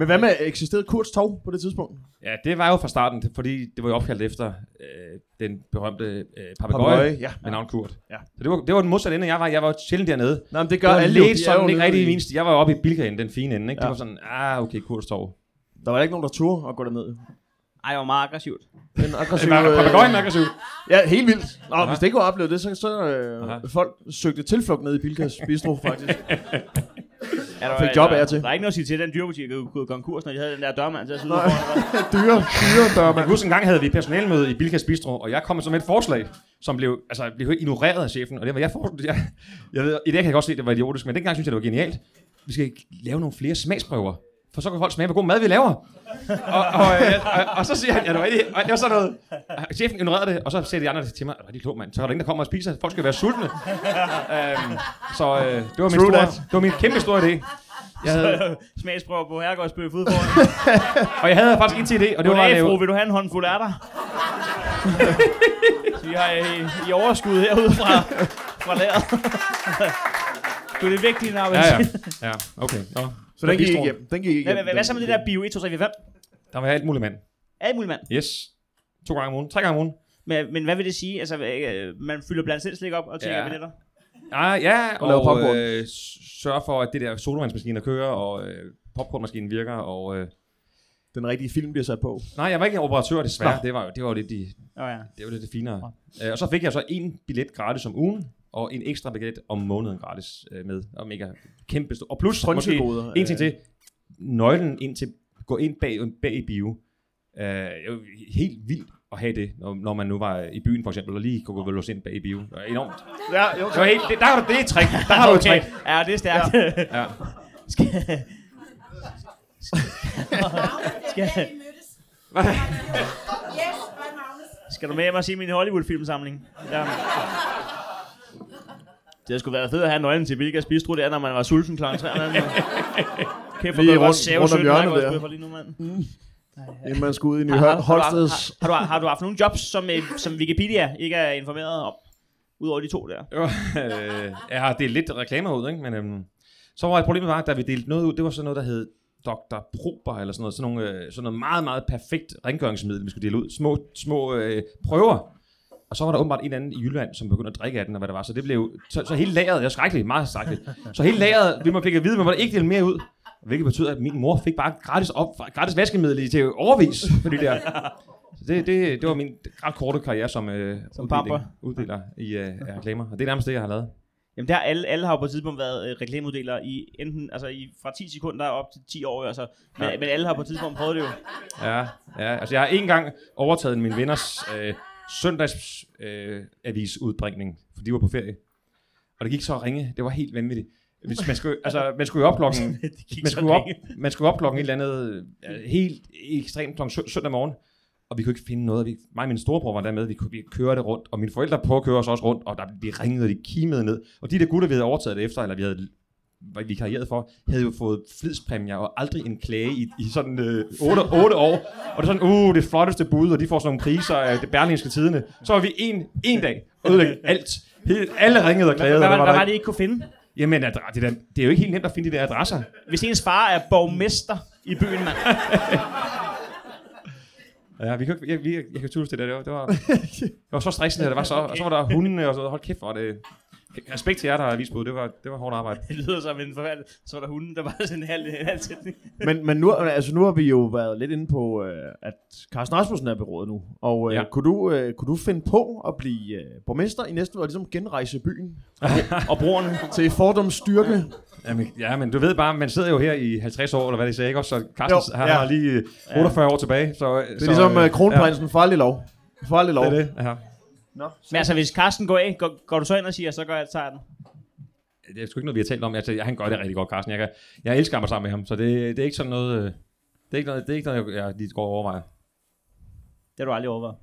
Men hvad med, eksisterede Kurts Tog på det tidspunkt? Ja, det var jo fra starten, fordi det var jo opkaldt efter øh, den berømte øh, papegøje ja. med navn Kurt. Ja. Så det var, det var den modsatte ende, jeg var. Jeg var jo sjældent dernede. Nej, men det Det gør var alle lidt sådan, ikke nede rigtig eneste. Jeg var jo oppe i Bilkaen, den fine ende. Ikke? Ja. Det var sådan, ah, okay, Kurts Torv. Der var ikke nogen, der turde at gå derned. Ej, det var meget aggressivt. Det var øh, papegøjen aggressiv. Ja, helt vildt. Nå, hvis det ikke var oplevet det, så, så øh, Aha. folk søgte tilflugt ned i Bilkas Bistro, faktisk. Ja, der, Fik var- job af til. Der er ikke noget at sige til, at den dyrebutik er gået konkurs, når de havde den der dørmand til at sidde foran. dyre, dyre dør, Jeg man. kan huske, en gang havde vi personalmøde i Bilkas Bistro, og jeg kom med som et forslag, som blev, altså, blev ignoreret af chefen. Og det var jeg for, jeg, jeg ved, I dag kan jeg godt se, at det var idiotisk, men dengang synes jeg, det var genialt. Vi skal lave nogle flere smagsprøver. For så kan folk smage, hvor god mad vi laver. og, og, og, og, og, så siger han, ja, det var, rigtig, og det var sådan noget. Chefen ignorerede det, og så siger de andre til mig, det var rigtig klogt, mand. Så er der ingen, der kommer og spiser. Folk skal være sultne. um, så øh, det, var min store, that. det var min kæmpe store idé. Jeg havde, Smagsprøver på herregårdsbøf ude foran. og jeg havde faktisk en til idé, og det var at Goddag, fru. Vil du have en håndfuld ærter? Så vi har i, i overskud herude fra, fra lageret. Du er det vigtige, når Ja, ja. ja okay. Nå. Så den gik ikke igennem. Den gik ikke Hvad, igennem. hvad, hvad så med det der bio 1, 2, 3, 4, 5? Der var alt muligt mand. Alt muligt mand. Yes. To gange om ugen. Tre gange om ugen. Men, men hvad vil det sige? Altså, øh, man fylder blandt selv slik op og tænker Ja. billetter. Ah, ja, Og laver popcorn. øh, sørge for, at det der sodavandsmaskiner kører, og øh, popcornmaskinen virker, og... Øh, Den rigtige film bliver sat på. nej, jeg var ikke operatør, desværre. Nå. Det var, jo- det var jo lidt, de, Oh, ja. det var lidt det finere. Øh, og så fik jeg så en billet gratis om ugen, og en ekstra billet om måneden gratis øh, med. Og mega kæmpe stor. Og plus måske en ting til. Nøglen ind til, gå ind bag, bag i bio. Øh, helt vildt at have det, når, når man nu var i byen for eksempel, og lige kunne gå låse ind bag i bio. Det var enormt. Ja, jo. Det var helt, det, der har du det er et trick. Der har du et trick. Ja, det er stærkt. Ja. Skal, Skal... skal, Yes, og Magnus. skal du med hjem og se min Hollywood-filmsamling? Ja. Det har sgu været fedt at have nøglen til Bilkas Bistro, det er, når man var sulten kl. 3 om natten. Kæft, hvor Lige rundt- save rundt om sødt hjørnet der. lige nu, mand. Inden man skulle ud i Ny Har, har, Holsteds... har, har, du, har du haft nogle jobs, som, øh, som Wikipedia ikke er informeret om? Udover de to der. Jo, øh, jeg har delt lidt reklamer ud, ikke? men øhm, så var et problem var, at da vi delte noget ud, det var sådan noget, der hed Dr. Prober, eller sådan noget, sådan, nogle, øh, sådan noget meget, meget perfekt rengøringsmiddel, vi skulle dele ud. Små, små øh, prøver. Og så var der åbenbart en eller anden i Jylland, som begyndte at drikke af den, og hvad det var. Så det blev, så, så hele lageret, jeg er skrækkeligt, meget skrækkeligt. Så hele lageret, vi må fik at vide, man måtte ikke dele mere ud. Hvilket betyder, at min mor fik bare gratis, op, gratis vaskemiddel til overvis for de der. Så det, det, det var min ret korte karriere som, øh, Som uddeling, uddeler i øh, reklamer. Og det er nærmest det, jeg har lavet. Jamen der alle, alle har jo på et tidspunkt været øh, reklameuddelere i enten, altså i, fra 10 sekunder op til 10 år, altså. Men, Ja. men alle har på et tidspunkt prøvet det jo. Ja, ja, altså jeg har en gang overtaget min venners øh, søndags øh, avisudbringning, for de var på ferie. Og det gik så ringe. Det var helt vanvittigt. Hvis man skulle, altså, man skulle jo op klokken, Det man skulle, op, man skulle op klokken et eller andet helt ekstremt klokken sø- søndag morgen. Og vi kunne ikke finde noget. Vi, mig og min storebror var der med. Vi, kunne, vi kørte rundt. Og mine forældre prøvede at køre os også rundt. Og der, vi ringede, og de kimede ned. Og de der gutter, vi havde overtaget det efter, eller vi havde vi karrieret for, havde jo fået flidspræmier og aldrig en klage i, i sådan øh, 8, 8 år. Og det er sådan, uh, det flotteste bud, og de får sådan nogle priser af det berlingske tidene. Så var vi en, en dag ødelægge alt. Helt, alle ringede og klagede. Hvad, hvad, der hvad var det, I ikke kunne finde? Jamen, det, er, det er jo ikke helt nemt at finde de der adresser. Hvis ens far er borgmester i byen, mand. Ja, vi kan, ikke- jeg, vi, jeg kan huske det der. Det var, det var, det var så stressende, og, det var så, og så var der hundene, og så hold kæft, hvor det... Respekt til jer, der har vist på det. var, det var hårdt arbejde. Det lyder som en forfærdelig. Så var der hunden, der var sådan en halv, en halv sætning. Men, men nu, altså nu har vi jo været lidt inde på, øh, at Carsten Rasmussen er berådet nu. Og øh, Ja. ja. kunne, du, øh, kunne du finde på at blive øh, borgmester i næste år, og ligesom genrejse byen Og brugerne. til fordoms styrke? Jamen, ja, men du ved bare, man sidder jo her i 50 år, eller hvad det sagde, ikke også? Så Carsten, Jo, han ja. har lige øh, 48 år tilbage. Så, Det er ligesom øh, kronprinsen for aldrig lov. For aldrig lov. Ja, det er det. Ja. Nå, Men altså, hvis Carsten går af, går, går du så ind og siger, så gør jeg, tager den. Det er sgu ikke noget, vi har talt om. Altså, han gør det rigtig godt, Carsten. Jeg, kan, jeg elsker ham sammen med ham, så det, det er ikke sådan noget... øh, Det er ikke noget, det er ikke noget jeg, jeg lige går og overvejer. Det har du aldrig overvejet.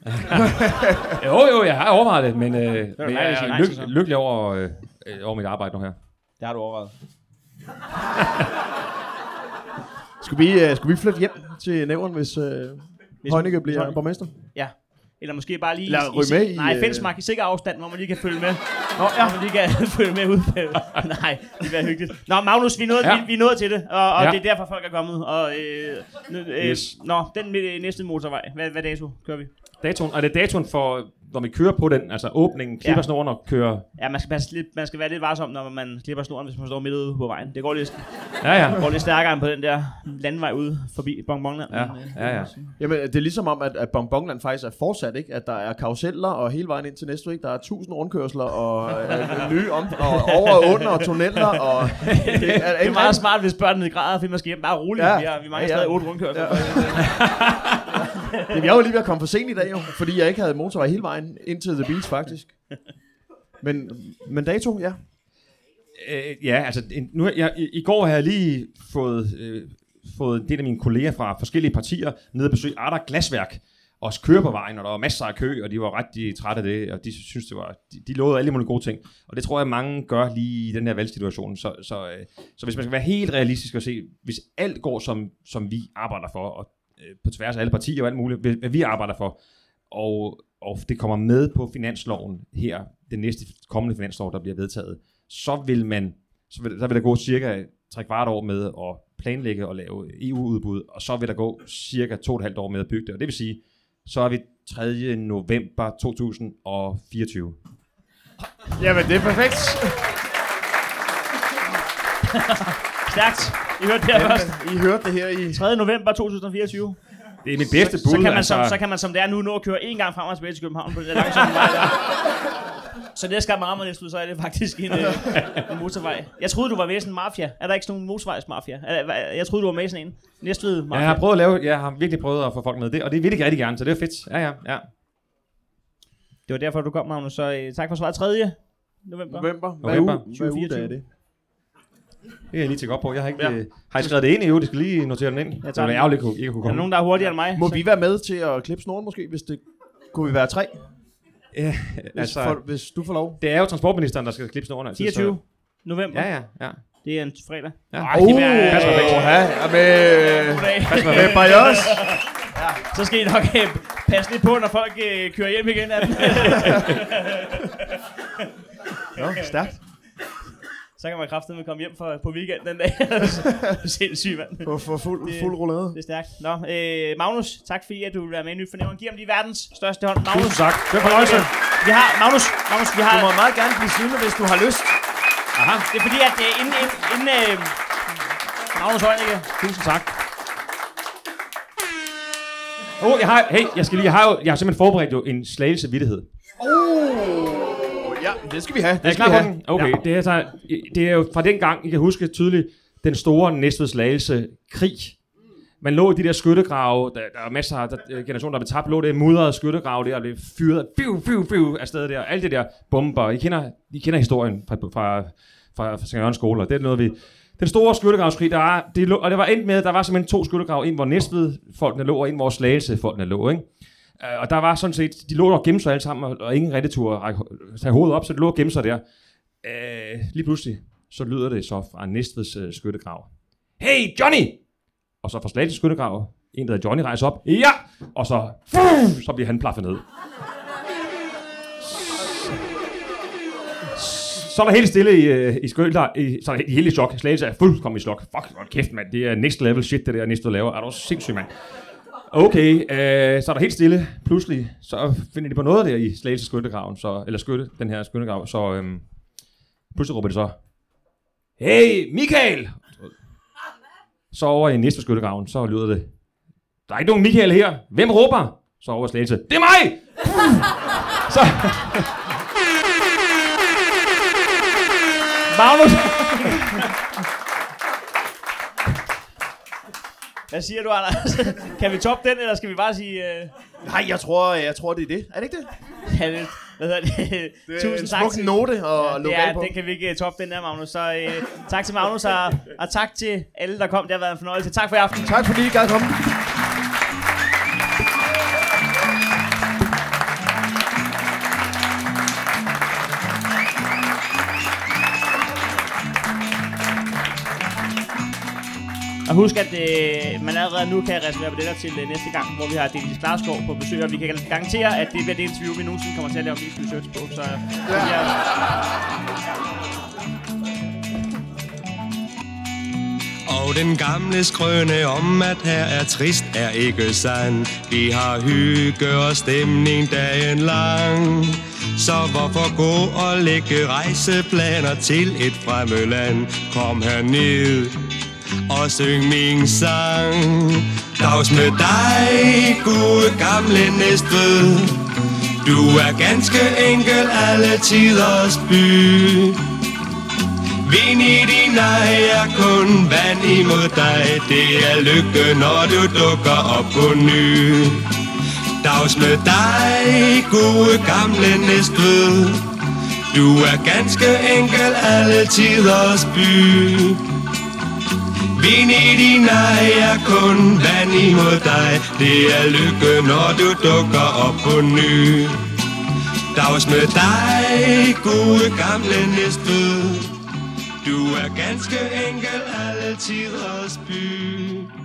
Jo, jo, jeg har overvejet det, men, øh, men mig, der jeg er nej lyk, lykkelig over, øh, over mit arbejde nu her. Det har du overvejet. Skal vi, øh, skal vi flytte hjem til nævren, hvis, øh, Hvis- Heunicke hvis bliver borgmester? Ja. Eller måske bare lige... Lad ryge med i, Nej, øh, fællesmark i sikker afstand, hvor man lige kan følge med. Nå, ja. Hvor man lige kan følge med ud. Nej, det bliver hyggeligt. Nå, Magnus, vi er nået, Ja. vi, vi er nået til det, og, og Ja. det er derfor, folk er kommet. Og, øh, øh, Yes. Nå, den næste motorvej. Hvad, hvad dato kører vi? Datoen, og det er datoen for, når vi kører på den, altså åbningen, klipper Ja. snoren og kører... Ja, man skal, passe lidt, man skal være lidt varsom, når man klipper snoren, hvis man står midt ude på vejen. Det går lidt, Ja, ja. går lidt stærkere end på den der landvej ude forbi Bonbonland. Ja, øh, ja, ja. Jamen, det er ligesom om, at, at Bonbonland faktisk er fortsat, ikke? At der er karuseller, og hele vejen ind til næste uge, der er tusind rundkørsler, og øh, nye om, og over og under, og tunneller, og... Det er, Det er meget smart, hvis børnene græder, fordi man skal hjem. Bare roligt. Ja. vi, har, vi mangler Ja, ja. stadig otte rundkørsler. Ja. Jamen, jeg var lige ved at komme for sent i dag, jo, fordi jeg ikke havde motorvej hele vejen ind til The Beach, faktisk. Men, men dato, ja. Øh, ja, altså, en, nu, jeg, i, i går havde jeg lige fået, øh, fået en del af mine kolleger fra forskellige partier ned og besøge Arter Glasværk, og køre på vejen, og der var masser af kø, og de var ret de, trætte af det, og de synes, det var, de, de lovede alle mulige gode ting. Og det tror jeg, mange gør lige i den her valgsituation. Så, så, øh, så hvis man skal være helt realistisk og se, hvis alt går, som, som vi arbejder for, og på tværs af alle partier og alt muligt, hvad, vi arbejder for, og, og det kommer med på finansloven her, den næste kommende finanslov, der bliver vedtaget, så vil man, så vil, der vil der gå cirka tre kvart år med at planlægge og lave EU-udbud, og så vil der gå cirka to og et halvt år med at bygge det. Og det vil sige, så er vi 3. november 2024. Jamen, det er perfekt. Stærkt. I hørte det her først. I hørte det her i... 3. november 2024. Det er mit bedste så, bud. så, kan man altså, som, så kan man som det er nu nå at køre en gang frem og tilbage til København på den der langsomme vej der. Så næste gang man rammer Næstved, så er det faktisk en, øh, en motorvej. Jeg troede, du var med i sådan en mafia. Er der ikke sådan nogen motorvejsmafia? Jeg troede, du var med i sådan en. Næstved mafia. jeg har prøvet at lave, jeg har virkelig prøvet at få folk med det, og det vil de rigtig gerne, så det er fedt. Ja, ja, ja. Det var derfor, du kom, Magnus. Så øh, tak for svaret. 3. november. November. Hvad November. uge, hvad uge er det? Det er jeg lige til op på. Jeg har ikke... Ja. har I skrevet det ind i uge? Det skal lige notere den ind. Jeg Det tager var den. ærgerligt, at I ikke kunne Er der komme. nogen, der er hurtigere end mig? Må Så- vi være med til at klippe snoren måske, hvis det... Kunne vi være tre? Ja, Hvis, altså, for, hvis du får lov. det er jo transportministeren, der skal klippe snoren. altid, 24. november. Ja, ja, ja. Det er en fredag. Ja. Ej, det pas på, øh, pas på. Oha, ja, med... goddag. Med Bajos. Så skal I nok øh, passe lidt på, når folk øh, kører hjem igen af den. Nå, stærkt. Så kan man kraftedeme komme hjem for, på weekend den dag. Sindssygt, mand. For, for fuld, Det- fuld rullade. Det er stærkt. Nå, øh, Magnus, tak fordi at du vil være med i Nyt Fornævren. Giv ham lige verdens største hånd. Magnus, Tusind tak. Det er fornøjelse. vi har, Magnus, Magnus, vi har... Du må meget gerne blive siddende, hvis du har lyst. Aha. Det er fordi, at øh, inden, inden, inden øh, Magnus Heunicke, Tusind tak. Oh, jeg har, hey, jeg skal lige, jeg har jo, jeg har simpelthen forberedt jo en slagelse vittighed. Ja, det skal vi have. Er I Det skal klar vi på have. den? Okay, ja. det, er, så, det er jo fra den gang, I kan huske tydeligt, den store Næstved Slagelse krig. Man lå i de der skyttegrave, der, der er masser af der, øh, generationer, der blev tabt, lå det mudrede skyttegrave der, og blev fyret, fiu, fiu, fiu, afsted der, alle det der bomber. I kender, I kender historien fra, fra, fra, fra St. Jørgens skole, og det er noget, vi... Den store skyttegravskrig, der er, det og det var endt med, at der var simpelthen to skyttegrave, en hvor Næstved folkene lå, og en hvor Slagelse folkene lå, ikke? Øh, og der var sådan set, de lå og gemte sig alle sammen, og, ingen rigtig turde tage hovedet op, så de lå og gemte sig der. Øh, lige pludselig, så lyder det så fra Næstveds øh, skyttegrav. Hey, Johnny! Og så fra Slagets skyttegrav, en der hedder Johnny rejser op. Ja! Og så, så bliver han plaffet ned. Så er der helt stille i, øh, i skytter, i, så er der helt i chok. Slagelse er fuldkommen i chok. Fuck, hvor kæft, mand. Det er next level shit, det der Næstved laver. Er du sindssyg, mand? Okay, øh, så er der helt stille. Pludselig, så finder de på noget der i Slagelse skyttegraven, så, eller skytte, den her skyttegrav, så øhm, pludselig råber de så, Hey, Michael! Så over i næste skyttegraven, så lyder det, der er ikke nogen Michael her. Hvem råber? Så over Slagelse, det er mig! så, Magnus! Hvad siger du, Anders? kan vi toppe den, eller skal vi bare sige... Uh... Nej, jeg tror, jeg tror, det er det. Er det ikke det? Ja, det, hvad hedder det? Det er Tusind en tak til... note at Ja, lukke det, af på. den kan vi ikke uh, toppe, den der, Magnus. Så uh, tak til Magnus, og, og tak til alle, der kom. Det har været en fornøjelse. Tak for i aften. Tak fordi I gad komme. Og husk, at øh, man allerede nu kan reservere billetter til øh, næste gang, hvor vi har Dennis Klarskov på besøg, og vi kan garantere, at det bliver det interview, vi nogensinde kommer til at lave mest research på. Så ja. Ja, Og den gamle skrøne om, at her er trist, er ikke sand. Vi har hygge og stemning dagen lang. Så hvorfor gå og lægge rejseplaner til et fremmed land? Kom herned og syng min sang. Dags med dig, gode gamle Næstved. Du er ganske enkel alle tiders by. Vin i din ej er kun vand imod dig Det er lykke, når du dukker op på ny Dags med dig, gode gamle Næstved Du er ganske enkel alle tiders by Vin i din ej er kun vand imod dig. Det er lykke, når du dukker op på ny. Dags med dig, gode gamle Næstved. Du er ganske enkel alle tiders by